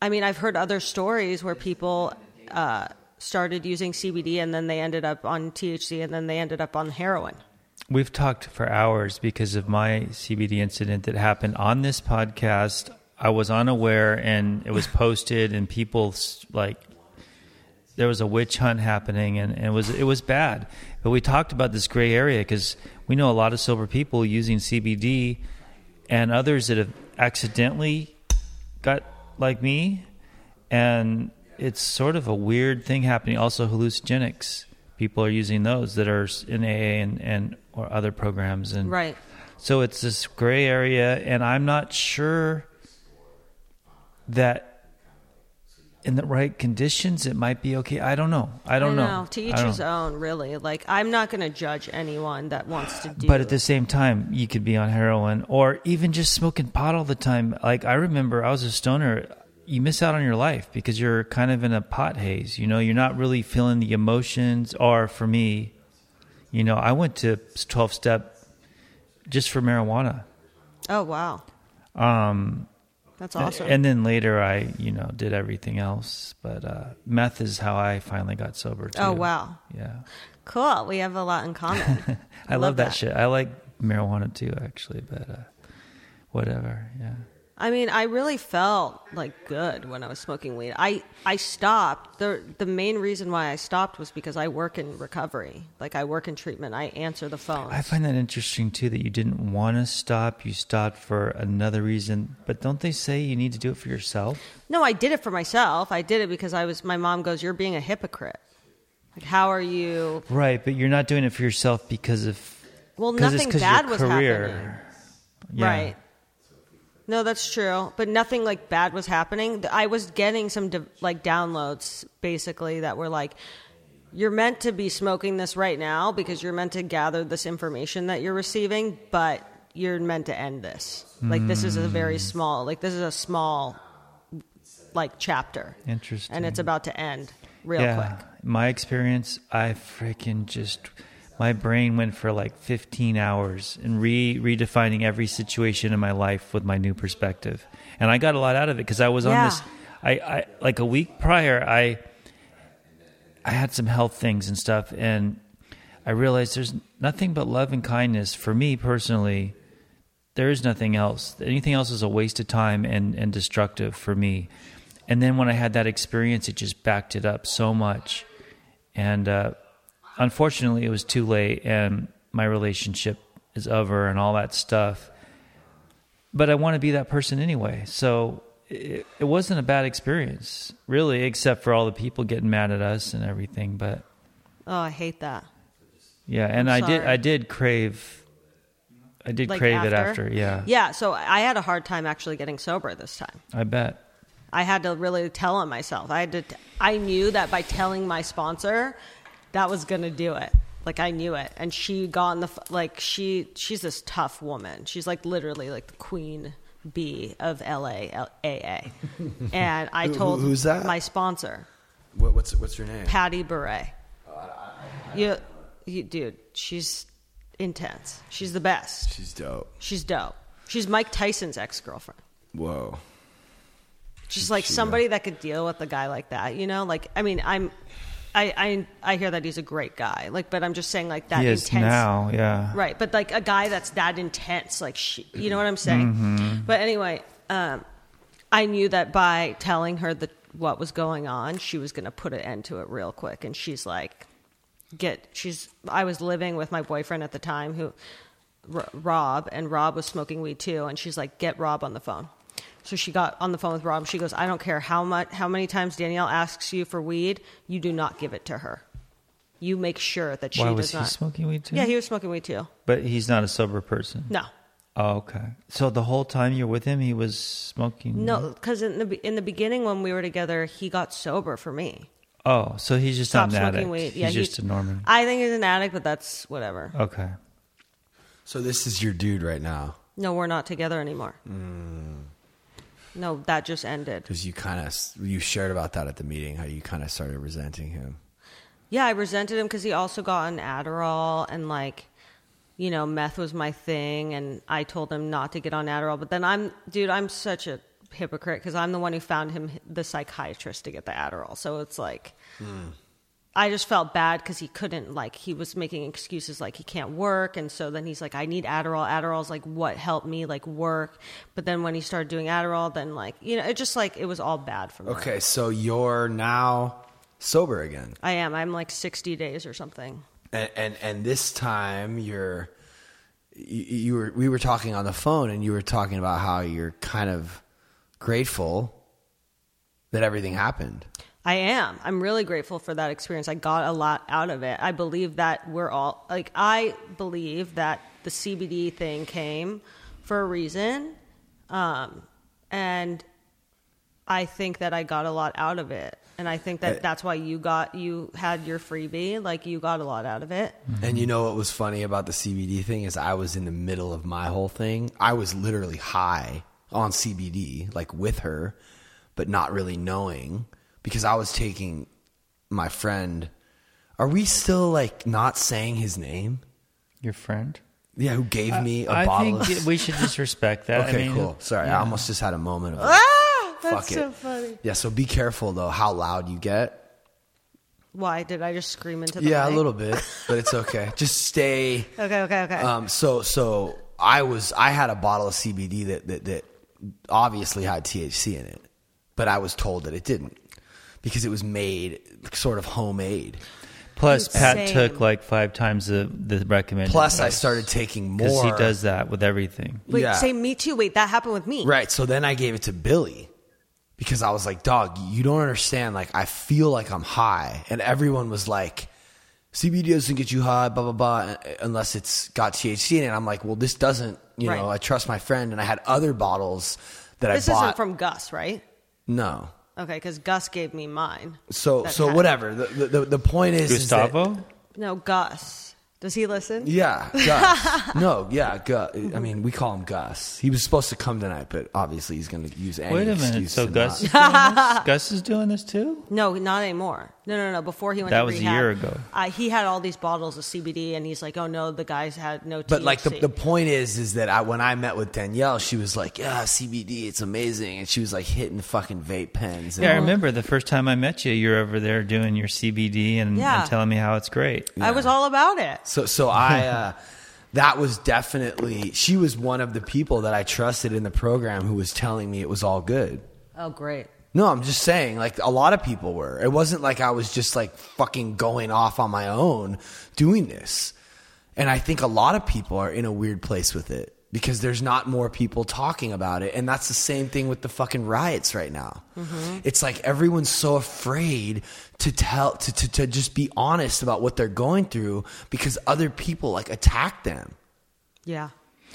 I mean, I've heard other stories where people uh, started using CBD and then they ended up on THC and then they ended up on heroin. We've talked for hours because of my CBD incident that happened on this podcast. I was unaware and it was posted and people like there was a witch hunt happening and, and it was it was bad. But we talked about this gray area because we know a lot of sober people using CBD and others that have accidentally got like me and it's sort of a weird thing happening also hallucinogenics people are using those that are in AA and, and or other programs and Right. so it's this gray area, and I'm not sure that in the right conditions it might be okay. I don't know. I don't I know. To I each his know. own, really. Like, I'm not going to judge anyone that wants to do But at the same time, you could be on heroin or even just smoking pot all the time. Like I remember, I was a stoner. You miss out on your life because you're kind of in a pot haze. You know, you're not really feeling the emotions. Or for me, you know, I went to 12 step just for marijuana. Oh, wow. Um, That's awesome. And then later, I you know did everything else, but uh, meth is how I finally got sober. Too. oh, wow. Yeah, Cool. We have a lot in common. I love, Love that, that. shit. I like marijuana too, actually, but uh, whatever. Yeah, I mean, I really felt like good when I was smoking weed. I I stopped. the The main reason why I stopped was because I work in recovery. Like I work in treatment. I answer the phone. I find that interesting too. That you didn't want to stop, you stopped for another reason. But don't they say you need to do it for yourself? no, I did it for myself. I did it because I was. My mom goes, "You're being a hypocrite. Like, how are you?" Right, but you're not doing it for yourself because of Well, nothing bad was career. happening. Yeah. Right. No, that's true. But nothing like bad was happening. I was getting some d- like downloads basically that were like, you're meant to be smoking this right now because you're meant to gather this information that you're receiving, but you're meant to end this. Like, this is a very hmm. small, like, this is a small, like, chapter. Interesting. And it's about to end real yeah, quick. my experience, I freaking just my brain went for like 15 hours in re redefining every situation in my life with my new perspective, and I got a lot out of it because I was on Yeah. this. I, I like a week prior, I I had some health things and stuff, and I realized there's nothing but love and kindness for me personally. There is nothing else. Anything else is a waste of time and, and destructive for me. And then when I had that experience, it just backed it up so much. And uh, unfortunately, it was too late, and my relationship is over and all that stuff. But I want to be that person anyway. So it, it wasn't a bad experience, really, except for all the people getting mad at us and everything. But Oh, I hate that. yeah, and I'm did. I did crave I did Like crave it after, yeah. Yeah, so I had a hard time actually getting sober this time. I bet. I had to really tell on myself. I had to. T- I knew that by telling my sponsor, that was gonna do it. Like I knew it, and she got on the like she she's this tough woman. She's like literally like the queen bee of LA L- AA. And I Who- told who's that? my sponsor, What, what's what's your name? Patty Beret. Oh, you, you, dude, she's intense. She's the best. She's dope. She's dope. She's Mike Tyson's ex girlfriend. Whoa. just like somebody that could deal with a guy like that you know like i mean i'm I, I i hear that he's a great guy like but i'm just saying like that He is intense now, yeah. right but like a guy that's that intense like she, you know what i'm saying Mm-hmm. but anyway um i knew that by telling her the what was going on she was going to put an end to it real quick and she's like get she's i was living with my boyfriend at the time who R- rob and rob was smoking weed too and she's like get rob on the phone so she got on the phone with rob she goes i don't care how much how many times danielle asks you for weed you do not give it to her you make sure that she Why does was he not smoking weed too? yeah he was smoking weed too But he's not a sober person. no Oh, okay. So the whole time you're with him, he was smoking. no because in the be- in the beginning when we were together he got sober for me Oh, so he's just stopped not an smoking addict. weed yeah he's he- just a Norman. i think he's an addict but that's whatever Okay. So this is your dude right now no we're not together anymore Mm. No that just ended because you kind of you shared about that at the meeting how you kind of started resenting him. Yeah, I resented him because he also got an Adderall and like, you know, meth was my thing, and I told him not to get on Adderall. But then I'm, dude, I'm such a hypocrite because I'm the one who found him the psychiatrist to get the Adderall. So it's like, Hmm. I just felt bad because he couldn't, like, he was making excuses like he can't work. And so then he's like, I need Adderall. Adderall's like what helped me, like, work. But then when he started doing Adderall, then, like, you know, it just like, it was all bad for me. Okay, so you're now sober again. I am. I'm like 60 days or something. and and, and this time you're you, you were we were talking on the phone and you were talking about how you're kind of grateful that everything happened I am. I'm really grateful for that experience. I got a lot out of it. I believe that we're all like I believe that the CBD thing came for a reason, um, and I think that I got a lot out of it. And I think that Uh, that's why you got you had your freebie. Like you got a lot out of it. and you know what was funny about the CBD thing is I was in the middle of my whole thing I was literally high on CBD like with her but not really knowing because I was taking my friend are we still like not saying his name Your friend? yeah who gave me a I bottle I think of we should just respect that. Okay, I mean, cool. Sorry, I almost just had a moment of Ah, that's fuck so it. funny. Yeah, so be careful though how loud you get. Why did I just scream into the Yeah, a little bit, but it's okay. just stay. Okay, okay, okay. Um, so so I was I had a bottle of CBD that that that obviously had THC in it, but I was told that it didn't because it was made sort of homemade. Plus, Pat Same. took like five times the, the recommended. Plus, I started taking more because more. he does that with everything. Wait, yeah. say me too. Wait, that happened with me. Right. So then I gave it to Billy because I was like, dog, you don't understand. Like, I feel like I'm high. And everyone was like, CBD doesn't get you high, blah, blah, blah, unless it's got THC in it. I'm like, well, this doesn't, you know, I trust my friend. And I had other bottles that This I bought. isn't from Gus, right? no. Okay, because Gus gave me mine. So, so had- whatever. The, the, the point is, is that- Gustavo? No, Gus. Does he listen? Yeah, Gus. no, yeah, Gus. I mean, we call him Gus. He was supposed to come tonight, but obviously he's going to use any Wait a minute. excuse So to Gus not. is, doing this? Gus is doing this too? No, not anymore. No, no, no. Before he went That to was a year ago. Uh, he had all these bottles of CBD, and he's like, "Oh no, the guys had no." But like the, the point is, is that I, when I met with Danielle, she was like, "Yeah, CBD, it's amazing," and she was like hitting the fucking vape pens. And, Yeah, I remember the first time I met you, you're over there doing your CBD and, Yeah. and telling me how it's great. I was all about it. So, so I, uh, that was definitely. She was one of the people that I trusted in the program who was telling me it was all good. Oh, great. No, I'm just saying, like a lot of people were. It wasn't like I was just like fucking going off on my own doing this. And I think a lot of people are in a weird place with it because there's not more people talking about it. And that's the same thing with the fucking riots right now. Mm-hmm. It's like everyone's so afraid to tell, to, to, to just be honest about what they're going through because other people like attack them. Yeah.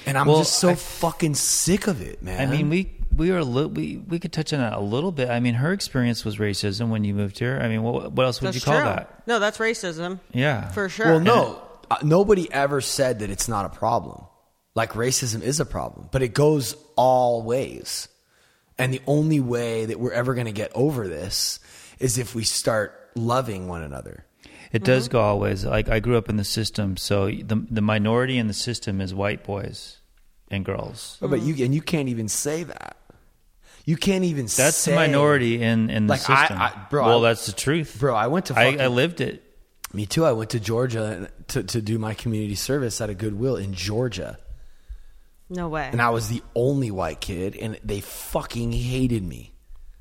And I'm Well, just so I- fucking sick of it, man. I mean, we we were li- we we could touch on that a little bit. I mean, her experience was racism when you moved here. I mean, what what else would That's you call true. that? No, that's racism. Yeah, For sure. Well, no, uh, nobody ever said that it's not a problem. Like racism is a problem, but it goes all ways. And the only way that we're ever going to get over this is if we start loving one another. It does go always. Like I grew up in the system, so the the minority in the system is white boys and girls. But- But you and you can't even say that. You can't even say That's say the minority in in the Like, system. I- bro, well, I- that's the truth, Bro, I went to I, fucking- I lived it. Me too. I went to Georgia to, to do my community service at a Goodwill in Georgia. No way. And I was the only white kid, and they fucking hated me.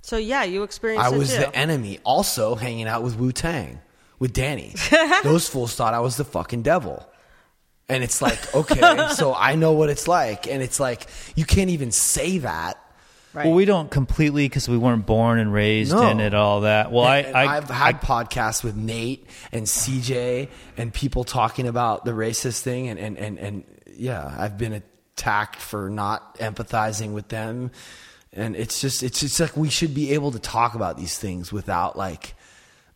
so yeah, you experienced I it was too. the enemy. Also hanging out with Wu Tang, with Danny. Those fools thought I was the fucking devil. And it's like, okay, so I know what it's like. And it's like, you can't even say that. Right. Well, we don't completely because we weren't born and raised No. in it all that. Well, And- and I, I I've had podcasts with Nate and CJ and people talking about the racist thing. And, and, and, and yeah, I've been attacked for not empathizing with them. And it's just, it's just like we should be able to talk about these things without like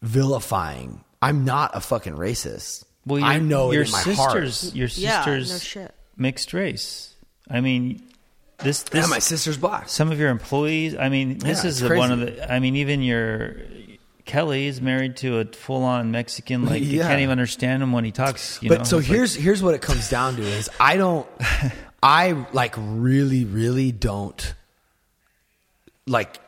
vilifying. I'm not a fucking racist. Well, I your- know it your in my sisters, heart. your Yeah, sisters, no shit. mixed race. I mean, this this Yeah, my sister's black. some of your employees. I mean, this Yeah, is the, one of the. I mean, even your Kelly is married to a full on Mexican. Like you can't even understand him when he talks. You but know? so It's like- here's here's what it comes down to is I don't I like really really don't like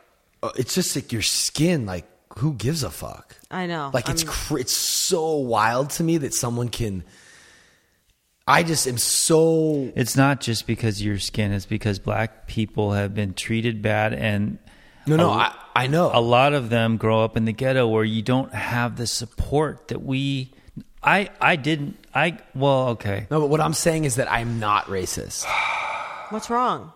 uh, it's just like your skin like who gives a fuck I know. like it's I'm- cr- it's so wild to me that someone can i just am so It's not just because of your skin; it's because black people have been treated bad, and no no a- i i know a lot of them grow up in the ghetto where you don't have the support that we. I I didn't. I well, okay. no but what i'm saying is that i'm not racist What's wrong?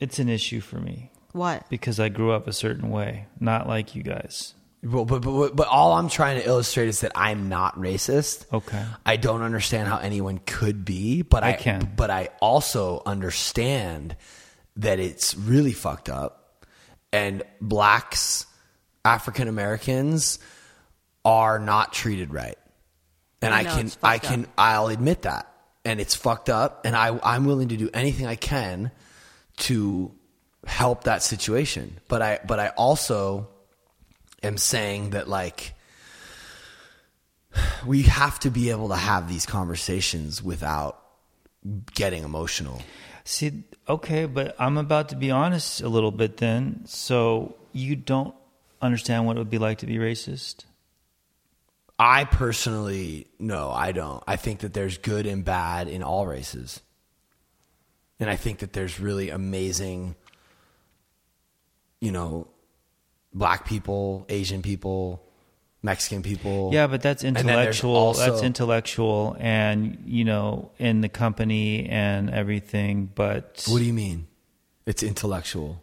It's an issue for me What? because I grew up a certain way, not like you guys. But, but, but, but all i'm trying to illustrate is that i'm not racist Okay. i don't understand how anyone could be but i, I can. but i also understand that it's really fucked up and blacks african americans are not treated right and I i, can i can up. i'll admit that and it's fucked up and i i'm willing to do anything i can to help that situation but i but i also am saying that like we have to be able to have these conversations without getting emotional See, okay, but I'm about to be honest a little bit then. So you don't understand what it would be like to be racist? I personally, no, I don't. I think that there's good and bad in all races. And I think that there's really amazing, you know, black people, Asian people, Mexican people. Yeah, but that's And then there's intellectual. also- that's intellectual, and you know, in the company and everything. But What do you mean? It's intellectual.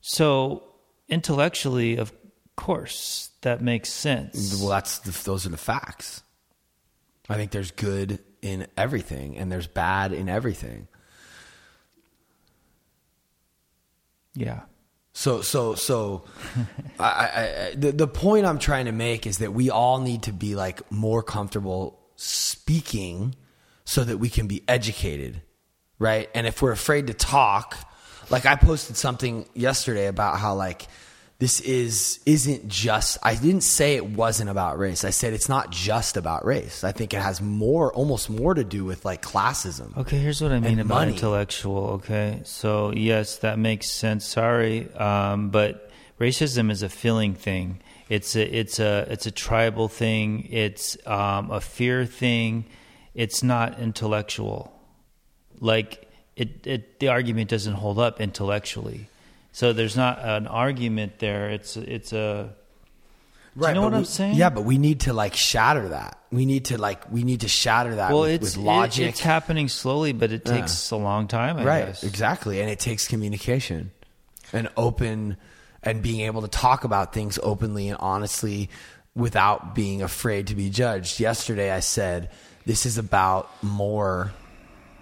so intellectually, of course, that makes sense. Well, that's the, those are the facts. I think there's good in everything, and there's bad in everything. yeah. So so so, I, I, I, the the point I'm trying to make is that we all need to be like more comfortable speaking, so that we can be educated, right? And if we're afraid to talk, like I posted something yesterday about how like this is isn't just. I didn't say it wasn't about race. I said it's not just about race. I think it has more, almost more to do with like classism. Okay, here's what I mean about money. intellectual. Okay, so yes, that makes sense. Sorry, um, but racism is a feeling thing. It's a it's a it's a tribal thing. It's um, a fear thing. It's not intellectual. Like it, it, the argument doesn't hold up intellectually. So there's not an argument there. It's it's a Right, you know what I'm saying? Yeah, but we need to like shatter that. We need to like we need to shatter that well, with, it's with it- logic. it's happening slowly, but it takes a long time. I right, guess. exactly, and it takes communication and open and being able to talk about things openly and honestly without being afraid to be judged. Yesterday, I said this is about more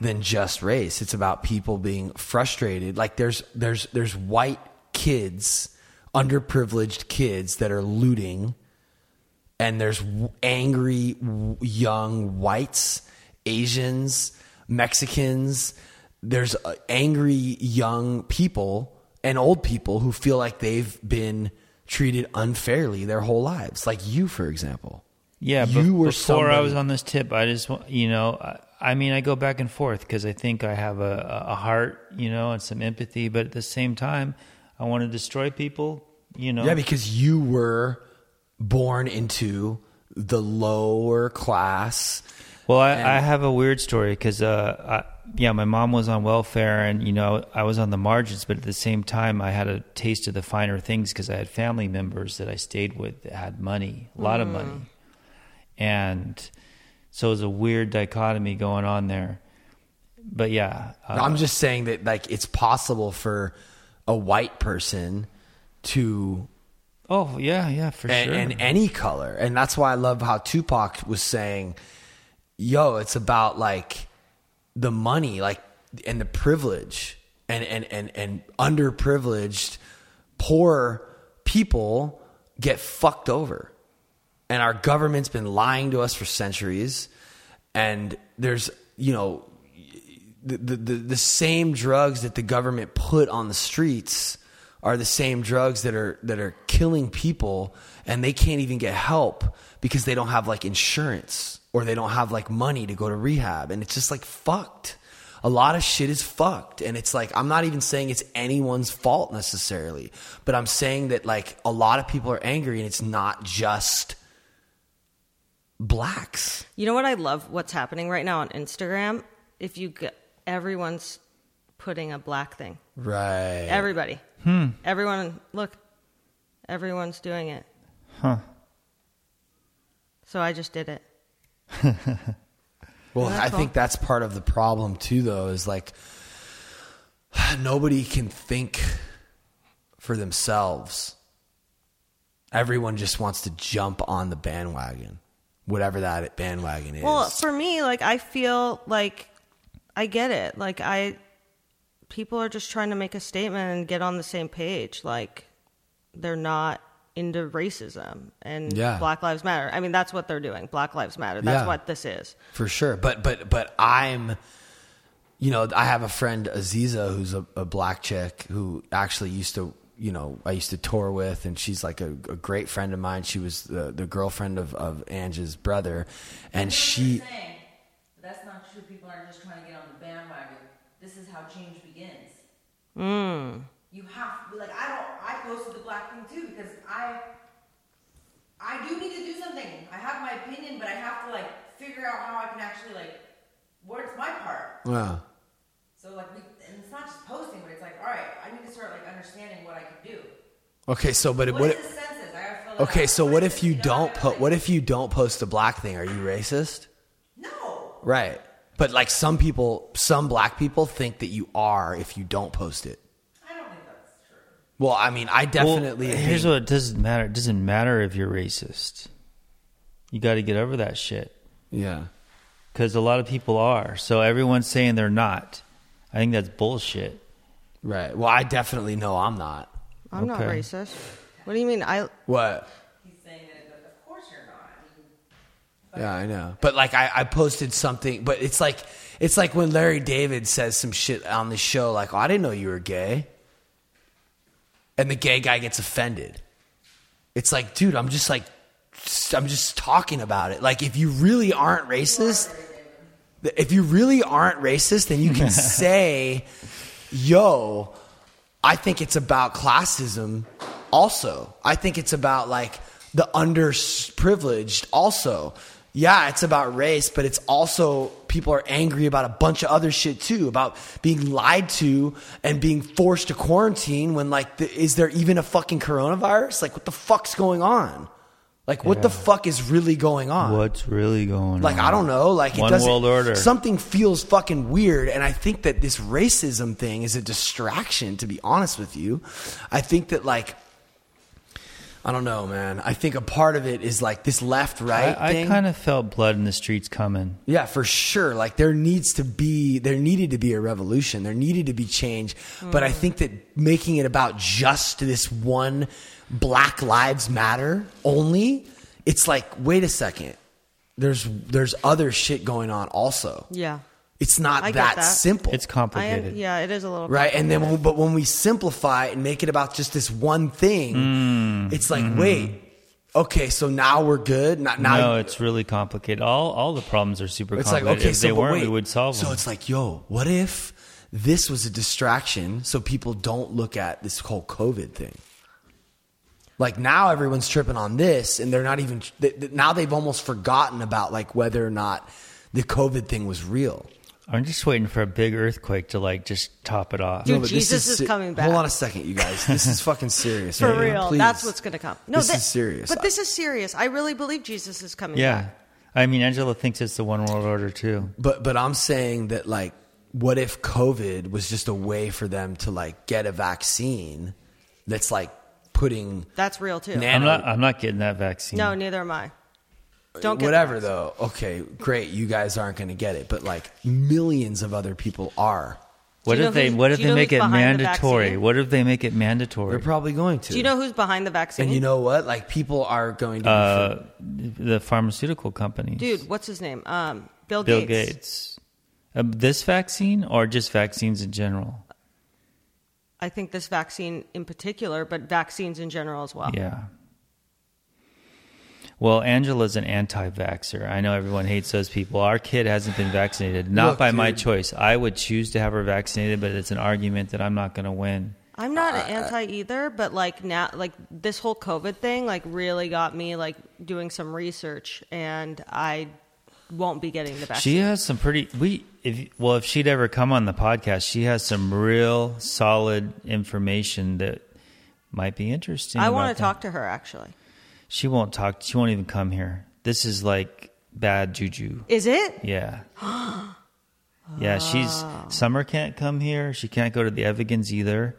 than just race. It's about people being frustrated. Like there's there's there's white kids, underprivileged kids that are looting and there's angry young whites, Asians, Mexicans. There's uh, angry young people and old people who feel like they've been treated unfairly their whole lives, like you, for example. Yeah, you were before I was on this tip. I just, you know, I, mean, I go back and forth because I think I have a, a heart, you know, and some empathy, but at the same time, I want to destroy people, you know. Yeah, because you were born into the lower class. Well, I, And- I have a weird story because, uh, yeah, my mom was on welfare, and you know, I was on the margins, but at the same time, I had a taste of the finer things because I had family members that I stayed with that had money, a lot of money, and so it was a weird dichotomy going on there. But yeah, uh, I'm just saying that like it's possible for a white person to oh yeah, yeah, for and, sure. and any color. And that's why I love how Tupac was saying, yo, it's about like the money, like and the privilege and and and, and underprivileged poor people get fucked over. And our government's been lying to us for centuries. And there's, you know, the, the, the, same drugs that the government put on the streets are the same drugs that are that are killing people and they can't even get help because they don't have like insurance or they don't have like money to go to rehab and it's just like fucked a lot of shit is fucked. And it's like, I'm not even saying it's anyone's fault necessarily, but I'm saying that like a lot of people are angry and it's not just blacks. You know what I love? What's happening right now on Instagram? If you get everyone's putting a black thing. Right. Everybody. Hmm. Everyone. Look. Everyone's doing it. Huh. So I just did it. Well, I cool. think that's part of the problem too, though, is like nobody can think for themselves. Everyone just wants to jump on the bandwagon, whatever that bandwagon is. Well, for me, like I feel like I get it. Like I people are just trying to make a statement and get on the same page. Like they're not into racism and Yeah. Black Lives Matter. I mean, that's what they're doing. Black Lives Matter. That's Yeah. what this is. for sure. But but but I'm, you know, I have a friend Aziza who's a, a black chick who actually used to, you know, I used to tour with, and she's like a, a great friend of mine. She was the the girlfriend of of Ange's brother, and she. saying, that's not true. People aren't just trying to get on the bandwagon. This is how change begins. Hmm. You have to, like I don't. I posted the black thing too because I. I do need to do something. I have my opinion, but I have to like figure out how I can actually like. Where's my part? Yeah. So like we, and it's not just posting, but it's like, all right, I need to start like understanding what I can do. Okay, so but What what? is the census? I gotta fill it Okay, out. so what if this? you don't put? like- What if you don't post the black thing? Are you racist? No. Right. But like some people, some black people think that you are if you don't post it. I don't think that's true. Well, I mean, I definitely. Well, here's what it doesn't matter. It doesn't matter if you're racist. You got to get over that shit Yeah. because a lot of people are. So everyone's saying they're not. I think that's bullshit. Right. Well, I definitely know I'm not. I'm not Okay. racist. What do you mean? I What? He's saying that, but of course you're not. I Yeah, I know. But like, I, I posted something. But it's like, it's like when Larry David says some shit on the show, like, "Oh, I didn't know you were gay," and the gay guy gets offended. It's like, dude, I'm just like, I'm just talking about it. Like, if you really aren't racist, if you really aren't racist, then you can say, yo, I think it's about classism also. I think it's about like the underprivileged also. Yeah, it's about race, but it's also people are angry about a bunch of other shit too, about being lied to and being forced to quarantine when like the, is there even a fucking coronavirus? Like what the fuck's going on? Like what the fuck is really going on? What's really going Like on? Like, I don't know. Like it doesn't. world order. Something feels fucking weird, and I think that this racism thing is a distraction. To be honest with you, I think that like. I don't know, man. I think a part of it is like this left right I, I thing. kind of felt blood in the streets coming. Yeah, for sure. Like there needs to be there needed to be a revolution. There needed to be change. But I mm. think that making it about just this one Black Lives Matter only, it's like, wait a second. There's there's other shit going on also. yeah. It's not that, that. simple. It's complicated. am, yeah, it is a little Right, and then when, but when we simplify and make it about just this one thing, Mm. it's like, wait, okay, so now we're good. Not now. no, it's really complicated. All all the problems are super It's like complicated. okay, if so they but weren't, wait. we would solve them. So them. it's like, yo, what if this was a distraction so people don't look at this whole COVID thing? Like now everyone's tripping on this, and they're not even. th- th- Now they've almost forgotten about like whether or not the COVID thing was real. I'm just waiting for a big earthquake to like just top it off. Dude, but this Jesus is se- coming back. Hold on a second, you guys. This is fucking serious. For right real. Please. That's what's going to come. No, This that- is serious. But this is serious. I really believe Jesus is coming yeah, back. I mean, Angela thinks it's the one world order too. But but I'm saying that like, what if COVID was just a way for them to like get a vaccine that's like putting That's real too. Nah. I'm not. I'm not getting that vaccine. No, neither am I. Don't get whatever the though. Okay, great. You guys aren't going to get it, but like millions of other people are. What Do you if know they? who's- What if do you they know make who's it behind the mandatory? vaccine? What if they make it mandatory? They're probably going to. Do you know who's behind the vaccine? And you know what? Like people are going to. uh, the pharmaceutical companies. Dude, what's his name? Um, Bill, Bill Gates. Gates. Uh, this vaccine or just vaccines in general? I think this vaccine in particular, but vaccines in general as well. Yeah. Well, Angela's an anti-vaxxer. I know everyone hates those people. Our kid hasn't been vaccinated, not Look, by my choice. I would choose to have her vaccinated, but it's an argument that I'm not going to win. I'm not uh, an anti either, but like now, like this whole COVID thing, like really got me like doing some research, and I won't be getting the vaccine. She has some pretty we if well if she'd ever come on the podcast, she has some real solid information that might be interesting. I want that. to talk to her actually. She won't talk. She won't even come here. This is like bad juju. Is it? Yeah. yeah, she's Summer can't come here. She can't go to the Evigans either.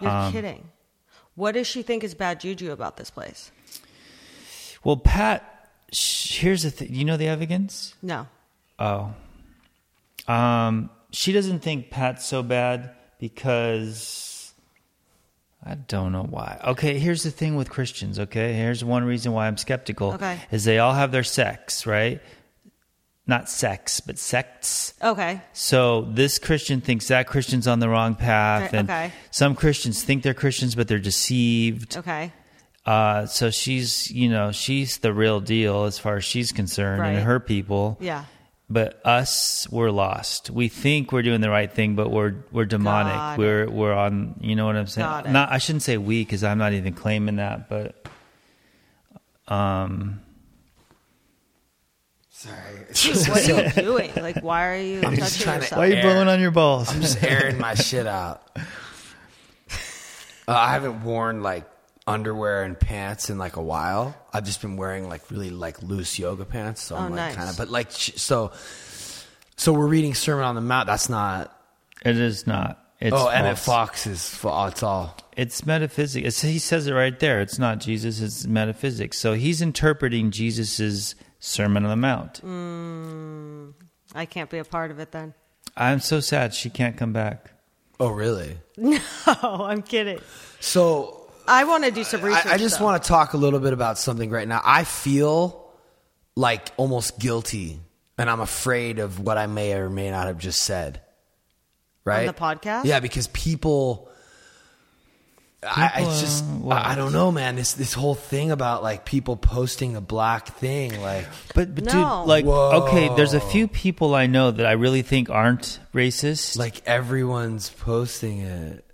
You're Um, kidding. What does she think is bad juju about this place? Well, Pat, here's the thing. You know the Evigans? No. Oh. Um, she doesn't think Pat's so bad because I don't know why. Okay, here's the thing with Christians, okay? Here's one reason why I'm skeptical. Okay. Is they all have their sects, right? Not sex, but sects. Okay. So this Christian thinks that Christian's on the wrong path, Okay, and okay. some Christians think they're Christians, but they're deceived. Okay. Uh, so she's, you know, she's the real deal as far as she's concerned, Right. and her people. Yeah. But us, we're lost. We think we're doing the right thing, but we're we're demonic. Got we're we're on. You know what I'm saying? Got it. Not. I shouldn't say we because I'm not even claiming that. But um, Sorry. What are you doing? Like, why are you I'm just touching trying to- yourself? why are you Air. blowing on your balls? I'm just airing my shit out. Uh, I haven't worn like underwear and pants in like a while. I've just been wearing like really like loose yoga pants. So I'm Oh, like nice. kind of, but like so. So we're reading Sermon on the Mount. That's not. it is not. It's oh, Emmet false. Fox is. fa- uh, It's all. It's metaphysics. It's, he says it right there. It's not Jesus. It's metaphysics. So he's interpreting Jesus's Sermon on the Mount. Hmm. I can't be a part of it then. I'm so sad she can't come back. Oh, really? No, I'm kidding. So I want to do some research. I, I just though. want to talk a little bit about something right now. I feel like almost guilty, and I'm afraid of what I may or may not have just said. Right? the podcast? Yeah, because people. I, I just what? I, I don't know, man. This this whole thing about like people posting a black thing, like But, but No. dude, like, Whoa. okay, there's a few people I know that I really think aren't racist. like everyone's posting it.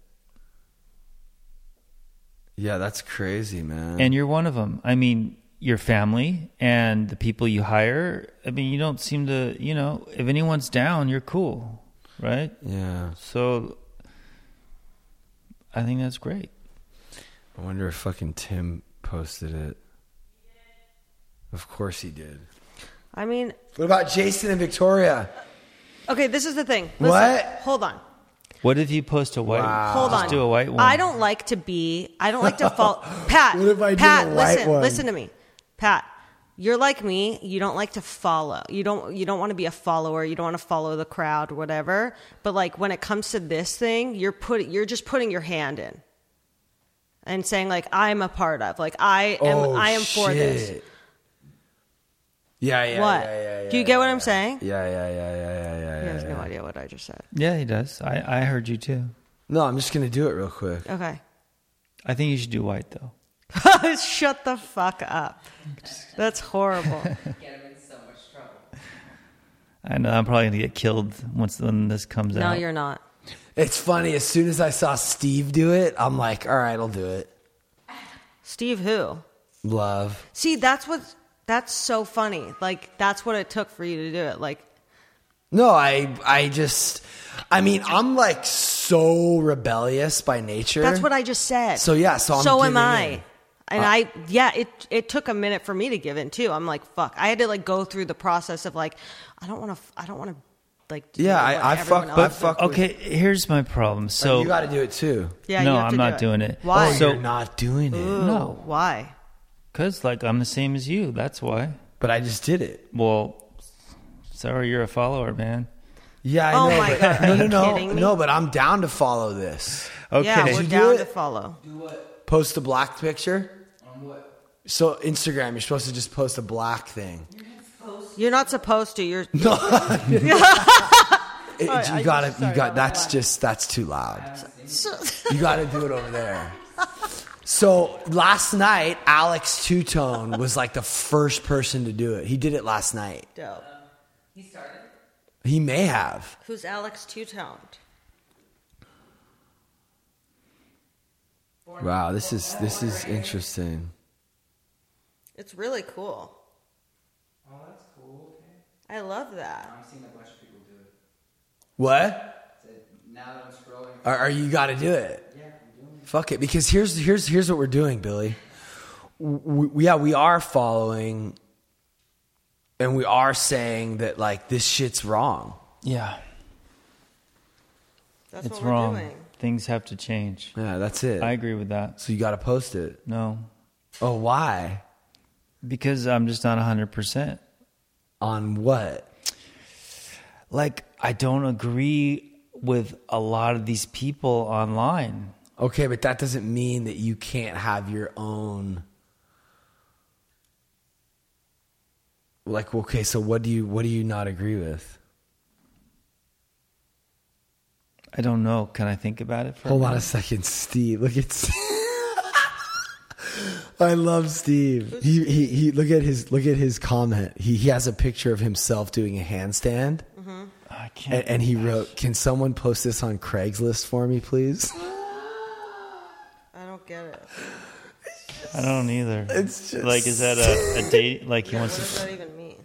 Yeah, that's crazy, man. and you're one of them. I mean, your family and the people you hire. I mean, you don't seem to, you know, if anyone's down, you're cool, right? yeah, So I think that's great. I wonder if fucking Tim posted it. Of course he did. I mean, What about Jason and Victoria? okay, this is the thing. Listen, What? Hold on. What if you post a white? Wow. Hold just on. do a white one. I don't like to be. I don't like to follow. Pat. What if I did Pat, a white listen. one? Listen to me, Pat. You're like me. You don't like to follow. You don't. You don't want to be a follower. You don't want to follow the crowd whatever. But like when it comes to this thing, you're put. You're just putting your hand in, and saying like I'm a part of. Like I am. oh, I am for this. shit. Yeah, yeah. what? Yeah, yeah, yeah, Do you get what yeah, I'm yeah. saying? Yeah, yeah, yeah, yeah, yeah, yeah. He has yeah, no idea what I just said. Yeah, he does. I, I heard you too. No, I'm just gonna do it real quick. Okay. I think you should do white though. Shut the fuck up. That's horrible. Get him in so much trouble. I know I'm probably gonna get killed once when this comes out. no, out. you're not. It's funny. As soon as I saw Steve do it, I'm like, all right, I'll do it. Steve, who? Love. See, that's what. That's so funny. Like that's what it took for you to do it. Like No, I, I just, I mean, I'm like so rebellious by nature. that's what I just said. So, yeah, so I'm so am giving I. in. And Uh, I, yeah, it it took a minute for me to give in too. I'm like, fuck. I had to like go through the process of like, I don't want to, I don't want to, like, do Yeah, what I- I everyone fuck- else I does. fuck- with- Okay, here's my problem. So you got to do it too. Yeah, no, you have I'm to not do doing it. Why? Oh, So you're not doing it. Ooh, No. Why? Cause like I'm the same as you. That's why. But I just did it. Well, sorry, you're a follower, man. Yeah, I Oh know. my but, God, no, no, no, no. But I'm down to follow this. Okay. Yeah, Did we're you do down it? to follow. Post a black picture. On what? So Instagram, you're supposed to just post a black thing. You're not supposed to. You're. It- I- you gotta, you got. That's laughing. just that's too loud. You got to do it over there. So last night, Alex Two Tone was like the first person to do it. He did it last night. Dope. He started. He may have. Who's Alex Two Toned? Wow, this is this is interesting. It's really cool. Oh, that's cool. Okay. I love that. I'm seeing a bunch of people do it. What? Now that I'm scrolling. Are, are you got to do it? Yeah, I'm doing it. Fuck it, because here's here's here's what we're doing, Billy. We, yeah, we are following, and we are saying that like this shit's wrong. Yeah, That's it's what we're wrong. doing. Things have to change. Yeah, that's it. I agree with that. so you got to post it. No, Oh, why? because I'm just not 100%. On what? Like, I don't agree with a lot of these people online. Okay, but that doesn't mean that you can't have your own. Like, okay, so what do you what do you not agree with? I don't know. Can I think about it for Hold a on a second, Steve. Look at Steve. I love Steve. He, he he look at his look at his comment. He he has a picture of himself doing a handstand, mm-hmm. I can't. and, and he wrote, "Can someone post this on Craigslist for me, please?" I don't get it. I don't either. It's just- like, is that a, a date? Like, he What wants does to. that even mean?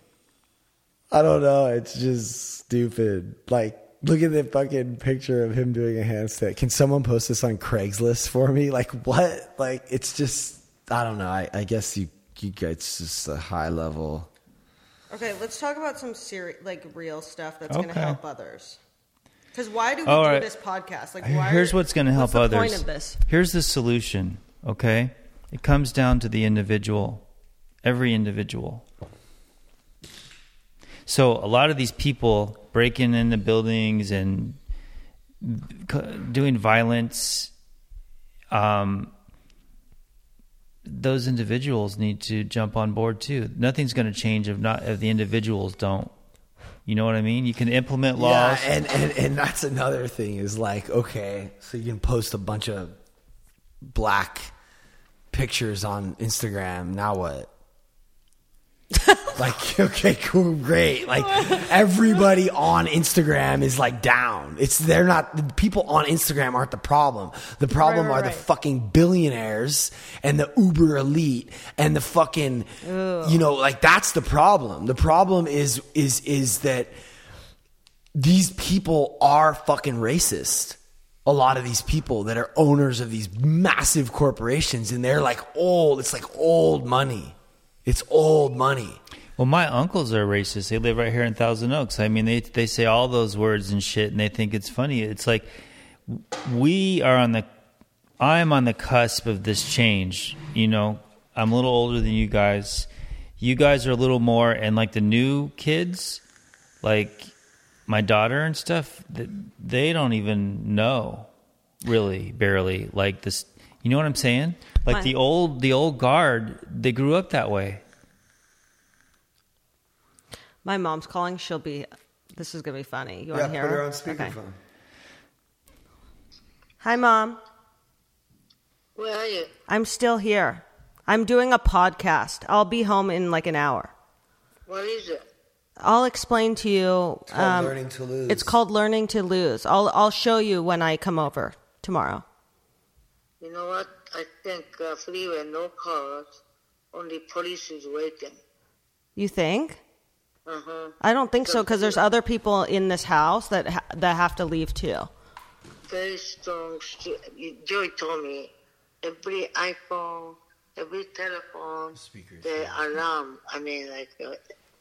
I don't know. It's just stupid. Like, look at the fucking picture of him doing a handstand. Can someone post this on Craigslist for me? Like, what? Like, it's just. I don't know. I, I guess you you guys it's just a high level. Okay, let's talk about some serious, like real stuff that's going to help others. Because why do we All do right. this podcast? Like, why Here's what's going to help what's the others. Point of this? Here's the solution. Okay, it comes down to the individual, every individual. So a lot of these people breaking into buildings and doing violence, um, those individuals need to jump on board too. Nothing's going to change if not if the individuals don't. You know what I mean? You can implement laws. Yeah, and, and and that's another thing is like, okay, so you can post a bunch of black pictures on Instagram. Now what? like, okay, cool, great. Like everybody on Instagram is like down. It's they're not the people on Instagram aren't the problem. The problem Right, right, are the fucking billionaires and the uber elite and the fucking you know, like that's the problem. The problem is is is that these people are fucking racist. A lot of these people that are owners of these massive corporations and they're like old, it's like old money. It's old money. Well, my uncles are racist. They live right here in Thousand Oaks. I mean, they they say all those words and shit, and they think it's funny. It's like we are on the, I'm on the cusp of this change. You know, I'm a little older than you guys. You guys are a little more, and like the new kids, like my daughter and stuff, th- they don't even know, really, barely. Like this, you know what I'm saying? Like My- the old, the old guard, they grew up that way. My mom's calling. She'll be. This is gonna be funny. You want to hear her? Okay. Hi, mom. Where are you? I'm still here. I'm doing a podcast. I'll be home in like an hour. What is it? I'll explain to you. It's um, Learning to Lose. It's called Learning to Lose. I'll I'll show you when I come over tomorrow. You know what? I think uh, freeway, no cars, only police is waiting. You think? Uh huh. I don't think so because there's other people in this house that ha- that have to leave too. Very strong. st- Joy told me every iPhone, every telephone, the alarm. I mean, like uh,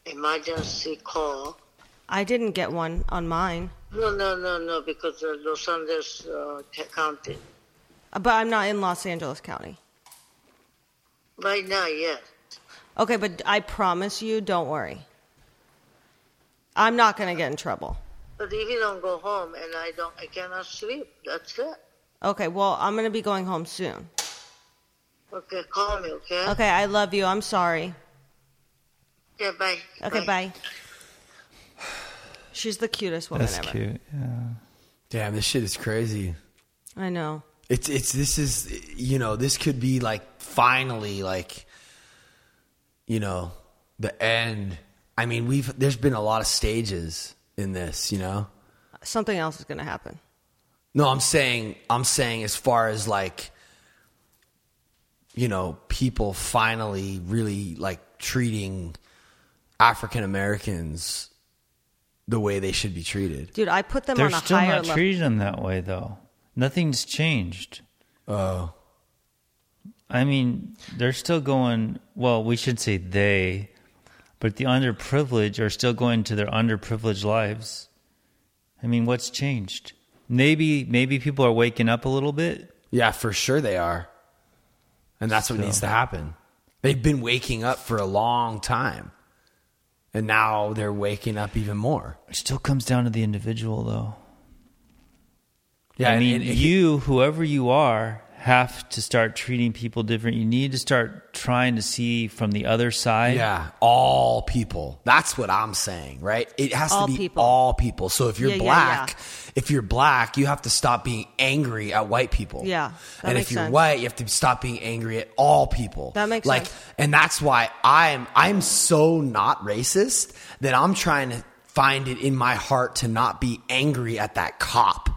emergency call. I didn't get one on mine, No, no, no, no, because uh, Los Angeles uh, County. But I'm not in Los Angeles County. Right now, yes. Okay, but I promise you, don't worry. I'm not gonna get in trouble. But if you don't go home and I don't, I cannot sleep. That's it. Okay, well, I'm gonna be going home soon. Okay, call me. Okay. Okay, I love you. I'm sorry. Okay, bye. Okay, bye. She's the cutest woman That's ever. cute. Yeah. Damn, this shit is crazy. I know. It's it's this is you know this could be like finally like you know the end. I mean we've there's been a lot of stages in this, you know. Something else is going to happen. No, I'm saying I'm saying as far as like you know, people finally really like treating African Americans the way they should be treated. Dude, I put them They're on a still higher not level. treating them that way, though. Nothing's changed. Oh. I mean, they're still going. Well, we should say they, but the underprivileged are still going to their underprivileged lives. I mean, what's changed? Maybe, maybe people are waking up a little bit. Yeah, for sure they are. And that's what So- needs to happen. They've been waking up for a long time. And now they're waking up even more. It still comes down to the individual, though. Yeah, I mean, and- and- you, whoever you are, have to start treating people different. You need to start trying to see from the other side. Yeah, all people. That's what I'm saying, right? It has All to be people. all people. So if you're Yeah, yeah, black, yeah. if you're black, you have to stop being angry at white people. Yeah, that and makes if you're sense. white, you have to stop being angry at all people. That makes like, sense. and that's why I'm I'm so not racist that I'm trying to find it in my heart to not be angry at that cop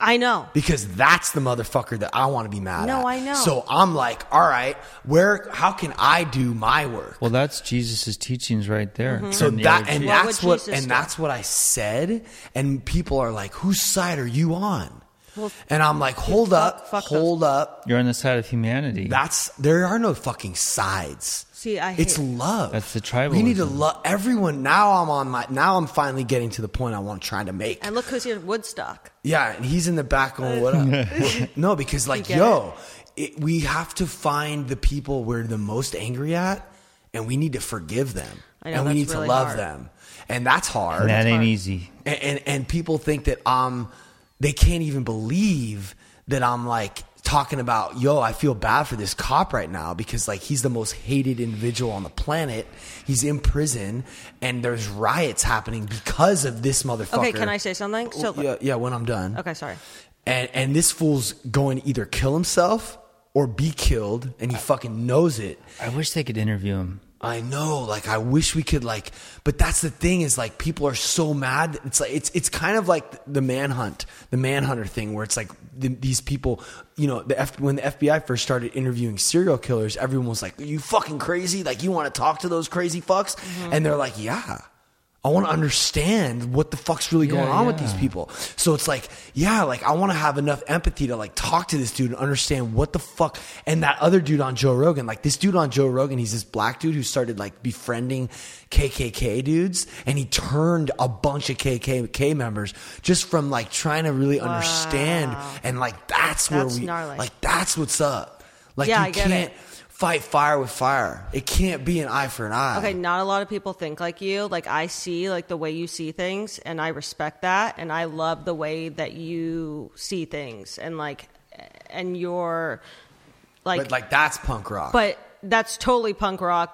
I know. because that's the motherfucker that I want to be mad at. No, I know. So I'm like, all right, where? How can I do my work? Well, that's Jesus' teachings right there. Mm-hmm. So And the that and What that's what Jesus and do? that's what I said, and people are like, "Whose side are you on?" Well, and I'm like, "Hold fuck- up, fuck those- hold up." You're on the side of humanity. That's there are no fucking sides. See, I It's love. That's the tribal. We need to love everyone. Now I'm on my. Now I'm finally getting to the point I want to try to make. And look who's here, Woodstock. Yeah, and he's in the back going, "What up?" no, because like, yo, it, we have to find the people we're the most angry at, and we need to forgive them, know, and we need really to love hard. them, and that's hard. and that ain't hard. easy. and, and and people think that um they can't even believe that I'm like talking about yo I feel bad for this cop right now because like he's the most hated individual on the planet he's in prison and there's riots happening because of this motherfucker Okay, can I say something? So, yeah yeah when I'm done okay, sorry. and and this fool's going to either kill himself or be killed and he fucking knows it I wish they could interview him. I know, like I wish we could like but that's the thing is like people are so mad it's like it's it's kind of like the manhunt, the manhunter thing where it's like the, these people, you know, the F, when the FBI first started interviewing serial killers, everyone was like, "Are you fucking crazy? Like you want to talk to those crazy fucks?" Mm-hmm. And they're like, "Yeah." I want to understand what the fuck's really going Yeah, on with these people. So it's like, yeah, like I want to have enough empathy to like talk to this dude and understand what the fuck. And that other dude on Joe Rogan, like this dude on Joe Rogan, he's this black dude who started like befriending KKK dudes, and he turned a bunch of KKK members just from like trying to really understand. And like that's, That's where we, gnarly. like that's what's up. Like Yeah, you I get can't it. Fight fire with fire. It can't be an eye for an eye. Okay, not a lot of people think like you. Like I see like the way you see things and I respect that and I love the way that you see things and like and you're like but like that's punk rock. but that's totally punk rock,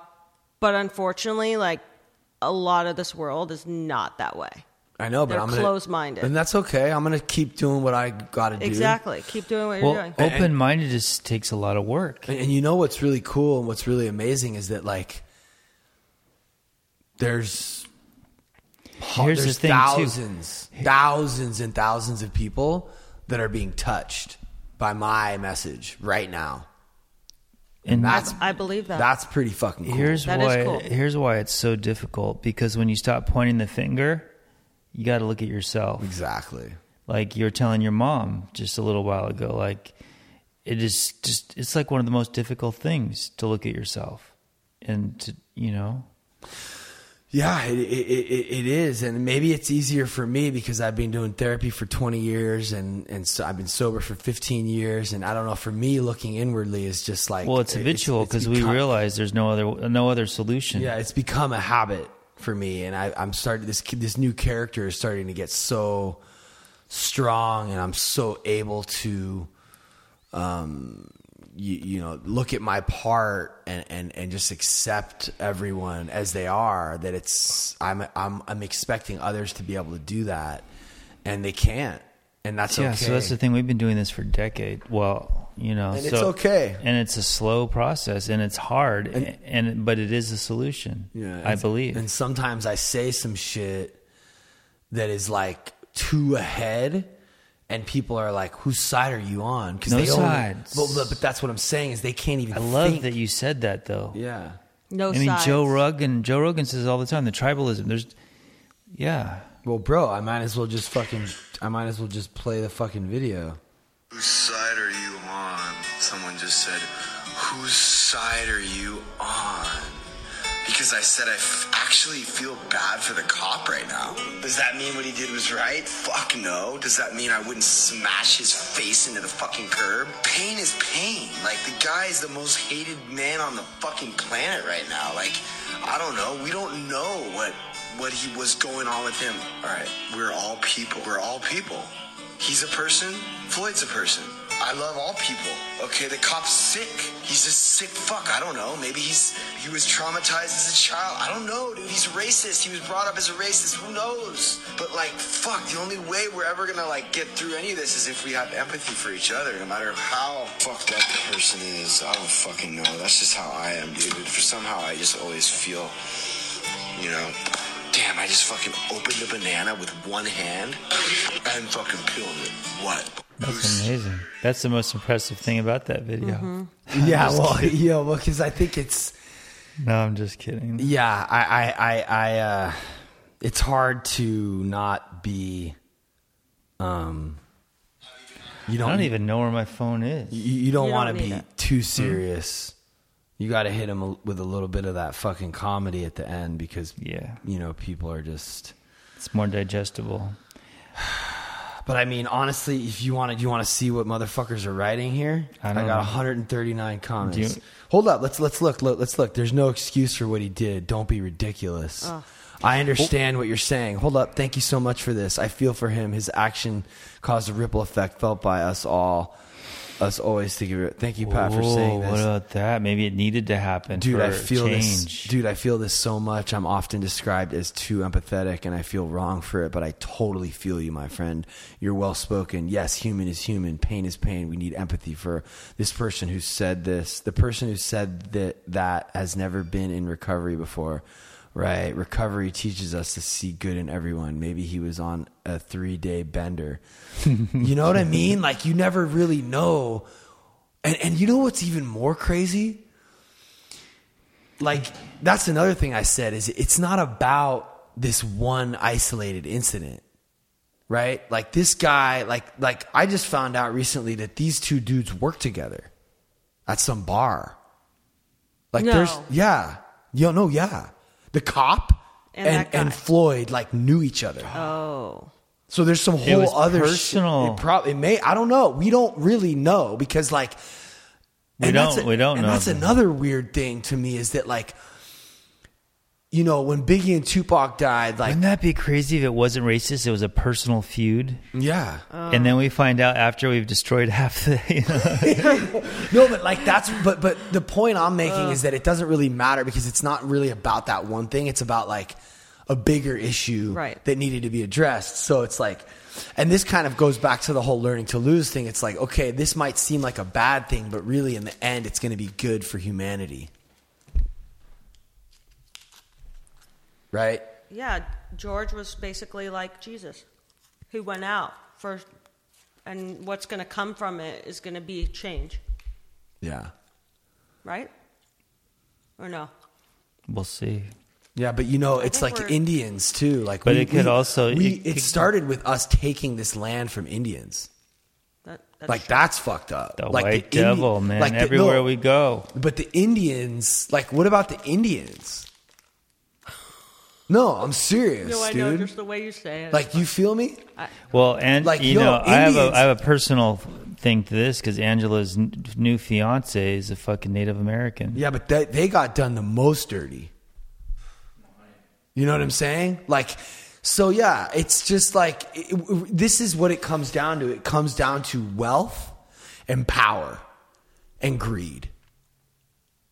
but unfortunately like a lot of this world is not that way. I know, but They're I'm gonna, closed-minded. and that's okay. I'm gonna keep doing what I gotta do. Exactly. Keep doing what you're Well, doing. open mindedness takes a lot of work. And, and you know what's really cool and what's really amazing is that like there's Here's there's the thing, too. thousands, thousands and thousands of people that are being touched by my message right now. And That's I believe that. that's pretty fucking cool. here's That is why cool. here's why it's so difficult because when you stop pointing the finger, you got to look at yourself. exactly. Like you're telling your mom just a little while ago like it is just it's like one of the most difficult things to look at yourself and to, you know, Yeah, it, it, it, it is, and maybe it's easier for me because I've been doing therapy for 20 years, and and so I've been sober for 15 years, and I don't know. For me, looking inwardly is just like well, it's habitual because we realize there's no other no other solution. Yeah, it's become a habit for me, and I, I'm starting this this new character is starting to get so strong, and I'm so able to, um, you, you know, look at my part and, and, and just accept everyone as they are. That it's I'm I'm I'm expecting others to be able to do that, and they can't. and that's yeah, okay. so that's the thing. We've been doing this for a decade. Well, you know, And so, it's okay. and it's a slow process, and it's hard, and, but it is a solution. Yeah, I believe. And sometimes I say some shit that is like too ahead, and people are like, "Whose side are you on?" Because No they sides. Only, well, but that's what I'm saying is they can't even. I love think. that you said that, though. Yeah. No I mean, sides. Joe Rogan. Joe Rogan says all the time the tribalism. There's, yeah. Well, bro, I might as well just fucking. I might as well just play the fucking video. Whose side are you on? Someone just said, Whose side are you on? Because I said I f- actually feel bad for the cop right now. Does that mean what he did was right? Fuck no. Does that mean I wouldn't smash his face into the fucking curb? Pain is pain. Like, the guy is the most hated man on the fucking planet right now. Like, I don't know. We don't know what what he was going on with him. All right, we're all people. We're all people. He's a person. Floyd's a person. I love all people. Okay, the cop's sick. He's a sick fuck. I don't know. Maybe he's he was traumatized as a child. I don't know, dude. He's racist. He was brought up as a racist. Who knows? But like, fuck. The only way we're ever gonna like get through any of this is if we have empathy for each other, no matter how fucked up the person is. I don't fucking know. That's just how I am, dude. For somehow I just always feel, you know. Damn, I just fucking opened a banana with one hand and fucking peeled it. What? That's amazing. That's the most impressive thing about that video. Mm-hmm. Yeah, well, you know, because I think it's. No, I'm just kidding. Yeah, I, I, I, I uh, it's hard to not be. Um, you don't, I don't even know where my phone is. You, you don't You want to be need too serious. You got to hit him with a little bit of that fucking comedy at the end because Yeah. you know people are just. It's more digestible. But I mean, honestly, if you want to, you want to see what motherfuckers are writing here. I I, don't got know. 139 comments. You- Hold up, let's let's look, look. Let's look. There's no excuse for what he did. Don't be ridiculous. I understand what you're saying. Hold up. Thank you so much for this. I feel for him. His action caused a ripple effect felt by us all. Us always to give it. Thank you, Pat, for saying Whoa, this. What about that? Maybe it needed to happen. Dude, I feel change. this. Dude, I feel this so much. I'm often described as too empathetic, and I feel wrong for it. But I totally feel you, my friend. You're well spoken. Yes, human is human. Pain is pain. We need empathy for this person who said this. The person who said that that has never been in recovery before. Right. Recovery teaches us to see good in everyone. Maybe he was on a three day bender. you know what I mean? Like you never really know. And and you know what's even more crazy? like that's another thing I said is it's not about this one isolated incident. Right? Like this guy like like I just found out recently that these two dudes work together at some bar. Like No. there's yeah. Yo no, yeah. The cop And and and Floyd like knew each other. Oh. So there's some It was whole other personal. Shit. It probably may. I don't know. We don't really know because like We don't- a- we don't and know. That's another weird thing to me is that like you know when Biggie and Tupac died, like Wouldn't that be crazy if it wasn't racist? It was a personal feud. yeah, and then we find out after we've destroyed half the. You know, no, but like that's but but the point I'm making is that it doesn't really matter because it's not really about that one thing. It's about like a bigger issue Right. that needed to be addressed. So it's like, and this kind of goes back to the whole learning to lose thing. It's like, okay, this might seem like a bad thing, but really in the end, it's going to be good for humanity. Right? Yeah, George was basically like Jesus, who went out first, and what's going to come from it is going to be change, Yeah. right? Or no? we'll see. Yeah, but you know, it's like we're- Indians too. Like, But we, it could we- also- we, it it, could- started with us taking this land from Indians. That, that's Like true. that's fucked up. The like white Indi- devil, man. like the- Everywhere no, we go. But the Indians, like, what about the Indians? No, I'm serious, No, I dude. know just the way you say it. like, you feel me? Well, and Like, you yo, know, I have a Indians- I have a personal thing to this because Angela's n- new fiance is a fucking Native American. Yeah, but they, they got done the most dirty. You know what I'm saying? Like, so yeah, it's just like it, it- this is what it comes down to. It comes down to wealth and power and greed.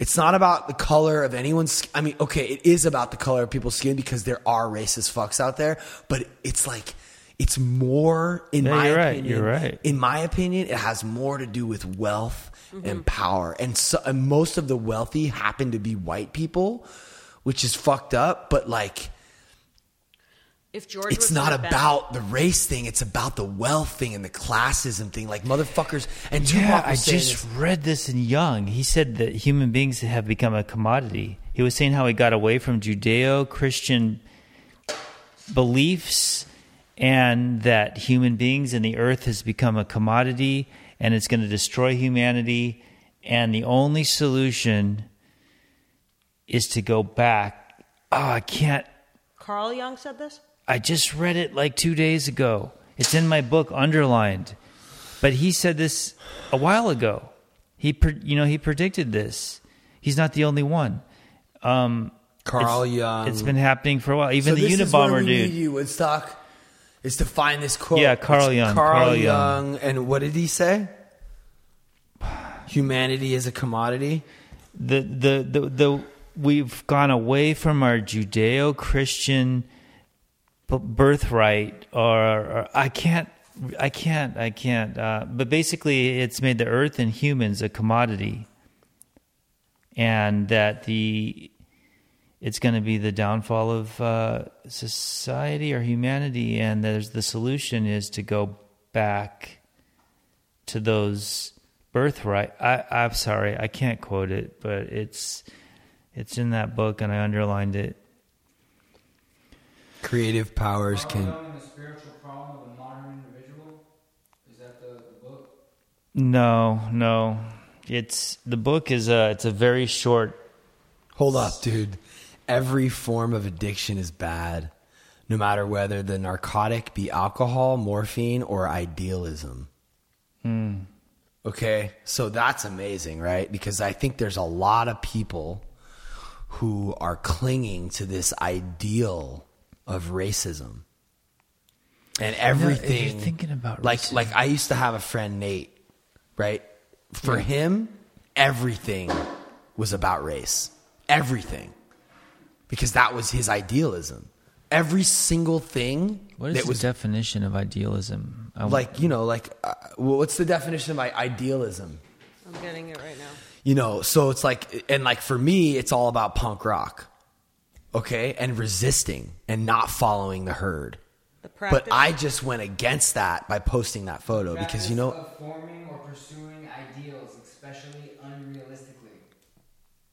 It's not about the color of anyone's. I mean, okay, it is about the color of people's skin because there are racist fucks out there, but it's like it's more in Yeah, my you're right, opinion. you're right. In my opinion, it has more to do with wealth Mm-hmm. and power, and, so, and most of the wealthy happen to be white people, which is fucked up. But like, If George it's was not like that- about the race thing; it's about the wealth thing and the classism thing. Like motherfuckers, and Yeah, was I just this- read this in Jung. He said that human beings have become a commodity. He was saying how he got away from Judeo Christian beliefs and that human beings and the earth has become a commodity and it's going to destroy humanity. And the only solution is to go back. Oh, I can't. Carl Jung said this. I just read it like two days ago. It's in my book, underlined. But he said this a while ago. He, pre- you know, he predicted this. He's not the only one. Um, Carl it's, Jung. It's been happening for a while. Even so the this Unabomber dude. Need you Woodstock is to find this quote. Yeah, Carl It's Jung, Carl, Carl Jung. Jung. and what did he say? Humanity is a commodity. the the the, the we've gone away from our Judeo-Christian b- birthright, or, or I can't, I can't, I can't. Uh, but basically, it's made the earth and humans a commodity, and that the it's going to be the downfall of uh, society or humanity, and there's the solution is to go back to those birthright. I, I'm sorry, I can't quote it, but it's it's in that book, and I underlined it. Creative powers can. the spiritual problem of the modern individual. Is that the, the book? No, no, it's the book is a it's a very short. Hold up, dude. Every form of addiction is bad, no matter whether the narcotic be alcohol, morphine, or idealism. Hmm. Okay, so that's amazing, right? Because I think there's a lot of people who are clinging to this ideal of racism. And everything you're thinking about like racism. like I used to have a friend Nate, right? For him, everything was about race. Everything. Because that was his idealism. Every single thing What is that the was definition of idealism? I- like, you know, like uh, well, what's the definition of i- idealism? I'm getting it right now. You know, so it's like, and like for me, it's all about punk rock, okay, and resisting and not following the herd. The practice. But I just went against that by posting that photo because you know, of forming or pursuing ideals, especially unrealistically.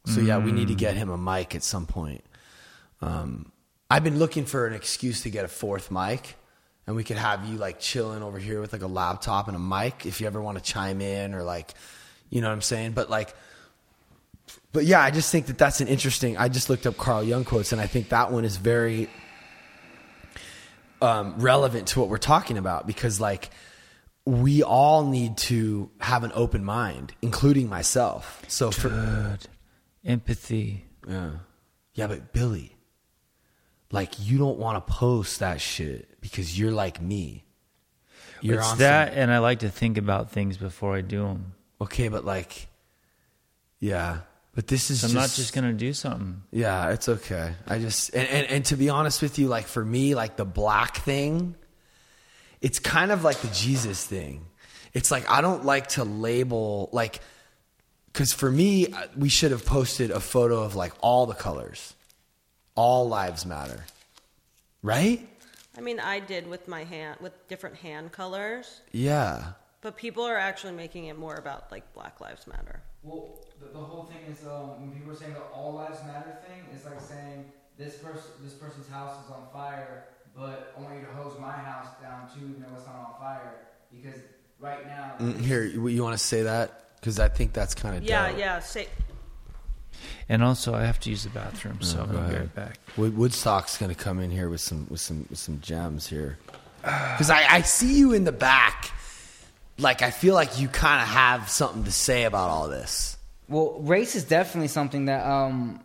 so yeah, we need to get him a mic at some point. Um, I've been looking for an excuse to get a fourth mic, and we could have you like chilling over here with like a laptop and a mic if you ever want to chime in or like, you know what I'm saying. But like, but yeah, I just think that that's an interesting. I just looked up Carl Jung quotes, and I think that one is very um, relevant to what we're talking about because like we all need to have an open mind, including myself. So for Good. empathy. yeah. Yeah, but Billy, like you don't want to post that shit because you're like me. You're it's that, some- and I like to think about things before I do them. okay, but like, yeah, but this is So I'm just, not just gonna do something. Yeah, it's okay. I just and, and and to be honest with you, like for me, like the black thing, it's kind of like the Jesus thing. It's like I don't like to label like because for me, uh, we should have posted a photo of like all the colors, all lives matter, right? I mean, I did with my hand with different hand colors, Yeah, but people are actually making it more about like Black Lives Matter. Well, the, the whole thing is um, when people are saying the all lives matter thing, it's like saying this person, this person's house is on fire, but I want you to hose my house down too, even though it's not on fire, because right now. Mm, here you, you want to say that because I think that's kind of Yeah, yeah. Say, And also, I have to use the bathroom, so Oh, I'll go be ahead. right back. Woodstock's gonna come in here with some with some with some gems here, because I, I see you in the back. Like I feel like you kind of have something to say about all this. Well, race is definitely something that um,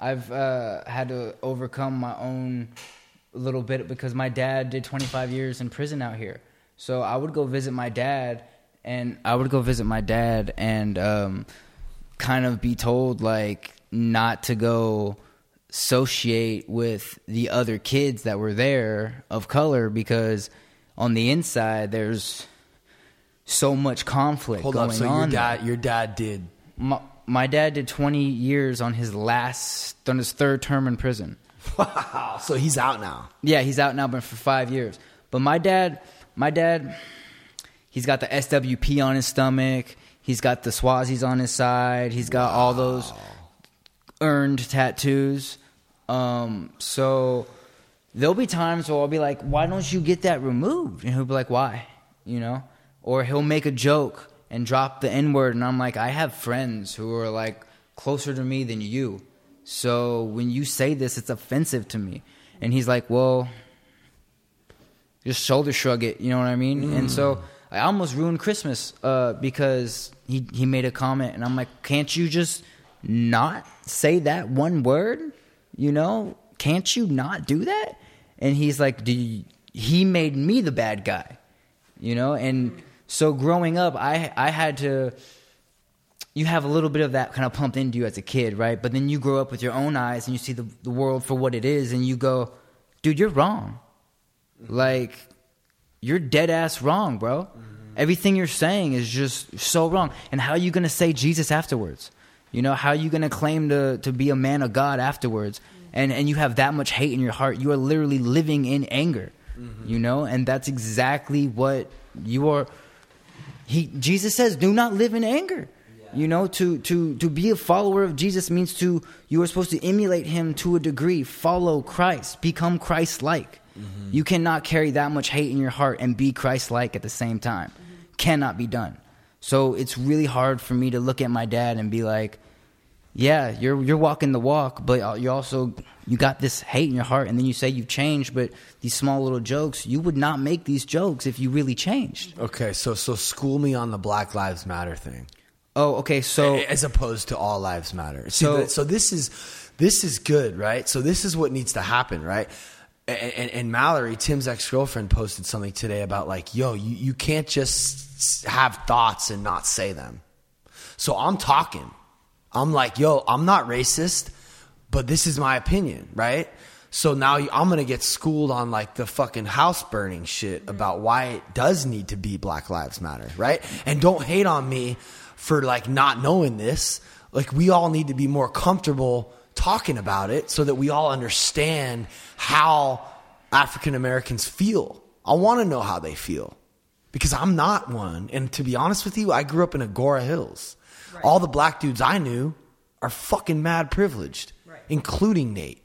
I've uh, had to overcome my own little bit because my dad did 25 years in prison out here. So I would go visit my dad, and I would go visit my dad and um, kind of be told like not to go associate with the other kids that were there of color because on the inside, there's so much conflict Hold going up. So your on. dad, your dad did. my, my dad did 20 years on his last, on his third term in prison. Wow. So he's out now. Yeah, he's out now, but for five years. But my dad, my dad, he's got the SWP on his stomach. He's got the Swazis on his side. He's got all those earned tattoos. Um, so there'll be times where I'll be like, "Why don't you get that removed?" And he'll be like, "Why?" You know, or he'll make a joke and drop the N word, and I'm like, "I have friends who are like closer to me than you." So when you say this, it's offensive to me. And he's like, "Well, just shoulder shrug it." You know what I mean? And so I almost ruined Christmas uh, because he he made a comment, and I'm like, "Can't you just not say that one word? You know, can't you not do that?" And he's like, "Do you, he made me the bad guy?" You know, and so growing up, I I had to you have a little bit of that kind of pumped into you as a kid, right? But then you grow up with your own eyes and you see the, the world for what it is, and you go, dude, you're wrong. Like, you're dead ass wrong, bro. Mm-hmm. Everything you're saying is just so wrong. And how are you going to say Jesus afterwards? You know, how are you going to claim to, to be a man of God afterwards? Mm. And, and you have that much hate in your heart. You are literally living in anger, mm-hmm. you know? And that's exactly what you are. He, Jesus says, do not live in anger. You know, to, to, to be a follower of Jesus means to, you are supposed to emulate him to a degree, follow Christ, become Christ like. Mm-hmm. You cannot carry that much hate in your heart and be Christ like at the same time. Mm-hmm. Cannot be done. So it's really hard for me to look at my dad and be like, yeah, you're you're walking the walk, but uh, you also you got this hate in your heart, and then you say you've changed, but these small little jokes, you would not make these jokes if you really changed. Okay, so so school me on the Black Lives Matter thing. Oh, okay, so as opposed to all lives matter. See, So- so, so this is this is good, right? So this is what needs to happen, right? And, and, and Mallory, Tim's ex girlfriend, posted something today about like, yo, you, you can't just have thoughts and not say them. So I'm talking. I'm like, yo, I'm not racist, but this is my opinion, right? So now I'm gonna get schooled on like the fucking house burning shit mm-hmm. about why it does need to be Black Lives Matter, right? And don't hate on me for like not knowing this. Like we all need to be more comfortable talking about it so that we all understand how African Americans feel. I want to know how they feel because I'm not one. And to be honest with you, I grew up in Agoura Hills. All the black dudes I knew are fucking mad privileged, including Nate.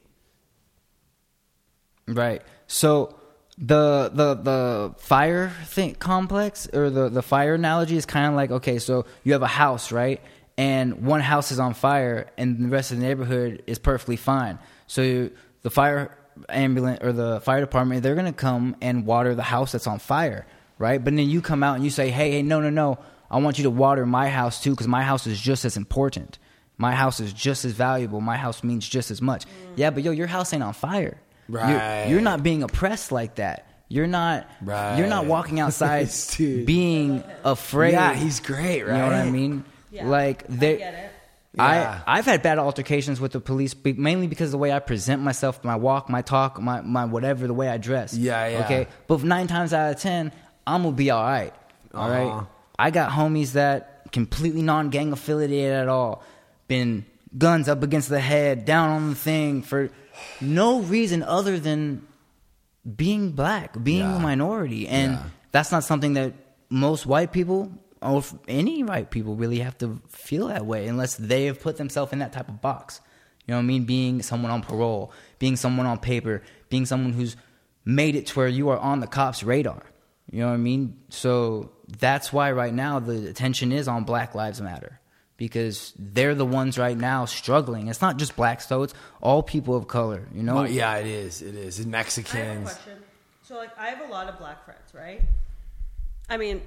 Right. So the the the fire thing complex or the the fire analogy is kind of like okay, so you have a house, right? And one house is on fire, and the rest of the neighborhood is perfectly fine. So you, the fire ambulance or the fire department, they're gonna come and water the house that's on fire, right? But then you come out and you say, hey, hey, no, no, no, I want you to water my house too, because my house is just as important. My house is just as valuable. My house means just as much. Mm. Yeah, but yo, your house ain't on fire. You're- Right. You're, not being oppressed like that. You're not. Right. You're not walking outside being afraid. Yeah, he's great, Right. You know what I mean? Yeah, like I they. get it. Yeah. I I've had bad altercations with the police, be- mainly because of the way I present myself, my walk, my talk, my my whatever, the way I dress. Yeah, yeah. Okay, but nine times out of ten, I'm gonna be all right. All right. Uh-huh. I got homies that completely non-gang affiliated at all, been guns up against the head, down on the thing for no reason other than being black, being Yeah. a minority, and Yeah. that's not something that most white people or any white people really have to feel that way unless they have put themselves in that type of box. You know what I mean? Being someone on parole, being someone on paper, being someone who's made it to where you are on the cops' radar. You know what I mean? So that's why right now the attention is on Black Lives Matter because they're the ones right now struggling. It's not just blacks though; it's all people of color. You know? Well, yeah, it is. It is. And I have a Mexicans. question. So, like, I have a lot of black friends, right? I mean,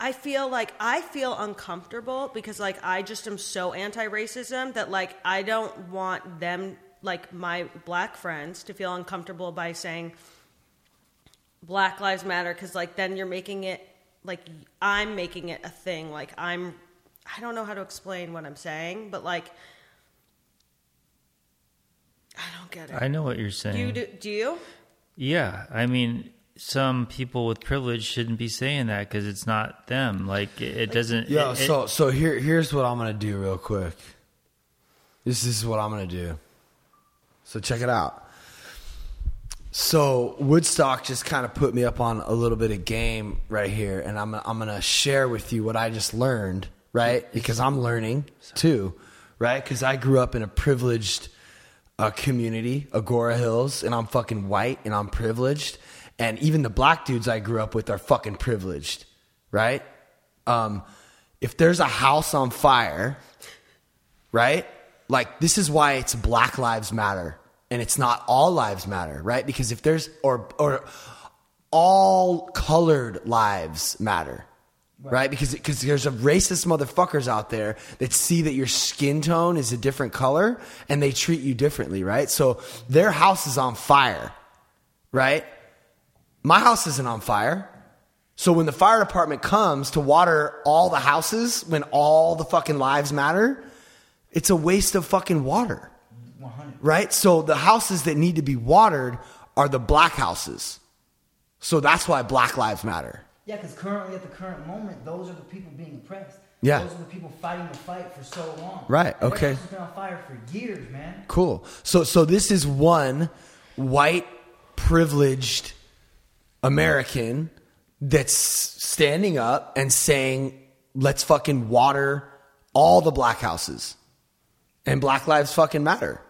I feel like I feel uncomfortable because, like, I just am so anti-racism that, like, I don't want them, like, my black friends, to feel uncomfortable by saying Black Lives Matter because, like, then you're making it like I'm making it a thing. Like, I'm. I don't know how to explain what I'm saying, but like, I don't get it. I know what you're saying. Do you do, do you? Yeah, I mean, some people with privilege shouldn't be saying that because it's not them. Like it, it doesn't. Yo, it- it- so so here here's what I'm gonna do real quick. This is what I'm gonna do. So check it out. So Woodstock just kind of put me up on a little bit of game right here, and I'm I'm gonna share with you what I just learned, right? Because I'm learning too, right? Because I grew up in a privileged uh, community, Agoura Hills, and I'm fucking white and I'm privileged, and even the black dudes I grew up with are fucking privileged, right? Um, if there's a house on fire, right? Like this is why it's Black Lives Matter and it's not all lives matter, right? Because if there's or or all colored lives matter. Right? Because because there's a racist motherfuckers out there that see that your skin tone is a different color and they treat you differently, right? So their house is on fire. Right? My house isn't on fire. So when the fire department comes to water all the houses when all the fucking lives matter, it's a waste of fucking water. 100. Right? So the houses that need to be watered are the black houses. So that's why black lives matter. Yeah, because currently at the current moment, those are the people being oppressed. Yeah. Those are the people fighting the fight for so long. Right, okay. has been on fire for years, man. Cool. So so this is one white privileged American that's standing up and saying, "Let's fucking water all the black houses." And black lives fucking matter.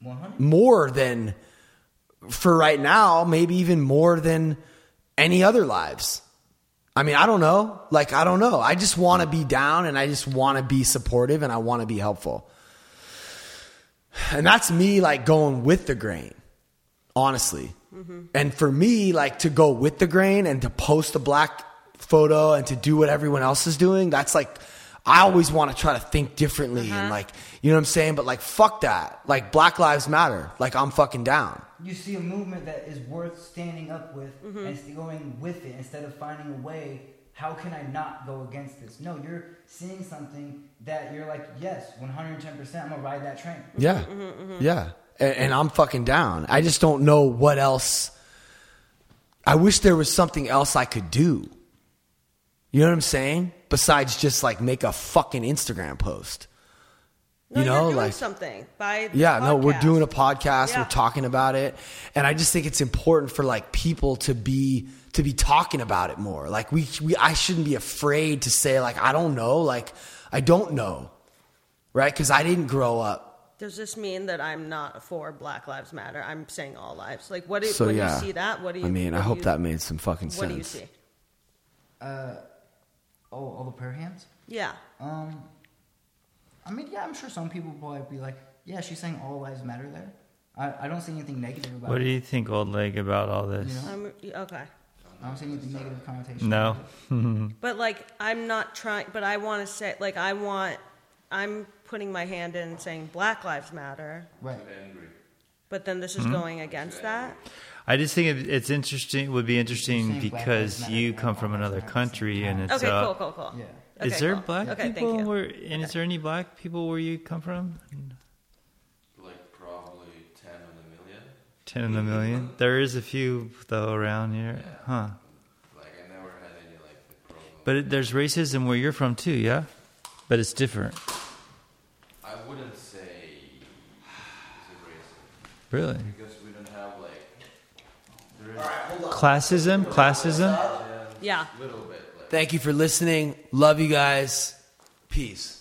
100. More than for right now, maybe even more than any other lives. I mean, I don't know. Like, I don't know. I just want to be down and I just want to be supportive and I want to be helpful. And that's me like going with the grain, honestly. Mm-hmm. And for me, like to go with the grain and to post a black photo and to do what everyone else is doing, that's like, I always want to try to think differently and uh-huh. like, you know what I'm saying? But like, fuck that. Like, Black Lives Matter. Like, I'm fucking down. You see a movement that is worth standing up with mm-hmm. and going with it instead of finding a way. How can I not go against this? No, you're seeing something that you're like, yes, 110%, I'm gonna ride that train. Yeah. Mm-hmm, mm-hmm. Yeah. And, and I'm fucking down. I just don't know what else. I wish there was something else I could do. You know what I'm saying? Besides just like make a fucking Instagram post. No, you know, you're doing like something by the yeah, no, we're doing a podcast. Yeah. We're talking about it, and I just think it's important for like people to be to be talking about it more. Like we, we I shouldn't be afraid to say like I don't know, like I don't know, right? Because I didn't grow up. Does this mean that I'm not for Black Lives Matter? I'm saying all lives. Like, what do So when yeah, you see that? What do you? I mean, I hope you- that made some fucking What sense. What do you see? Uh, oh, all the prayer hands? Yeah. Um, I mean, yeah, I'm sure some people will probably be like, yeah, she's saying all lives matter there. I, I don't see anything negative about it. what it. do you think, old leg, about all this? You know? I'm okay. I don't see anything negative connotation. No. But like, I'm not trying. But I want to say, like, I want. I'm putting my hand in saying Black Lives Matter. Right. But then this is Mm-hmm. going against that. I just think it- it's interesting. Would be interesting because you come from another country, and it's. Okay, uh, cool, cool, cool. Yeah. Is there cool. black Okay, people? thank you. Where, and is there any black people where you come from? Like probably 10 in a million. Ten in a million. There is a few though around here, huh? Like I never had any like problem. But it, there's racism where you're from too, yeah. But it's different, I wouldn't say it's a really. because we don't have like there is Classism, classism. Yeah. a little bit like Thank you for listening. Love you guys. Peace.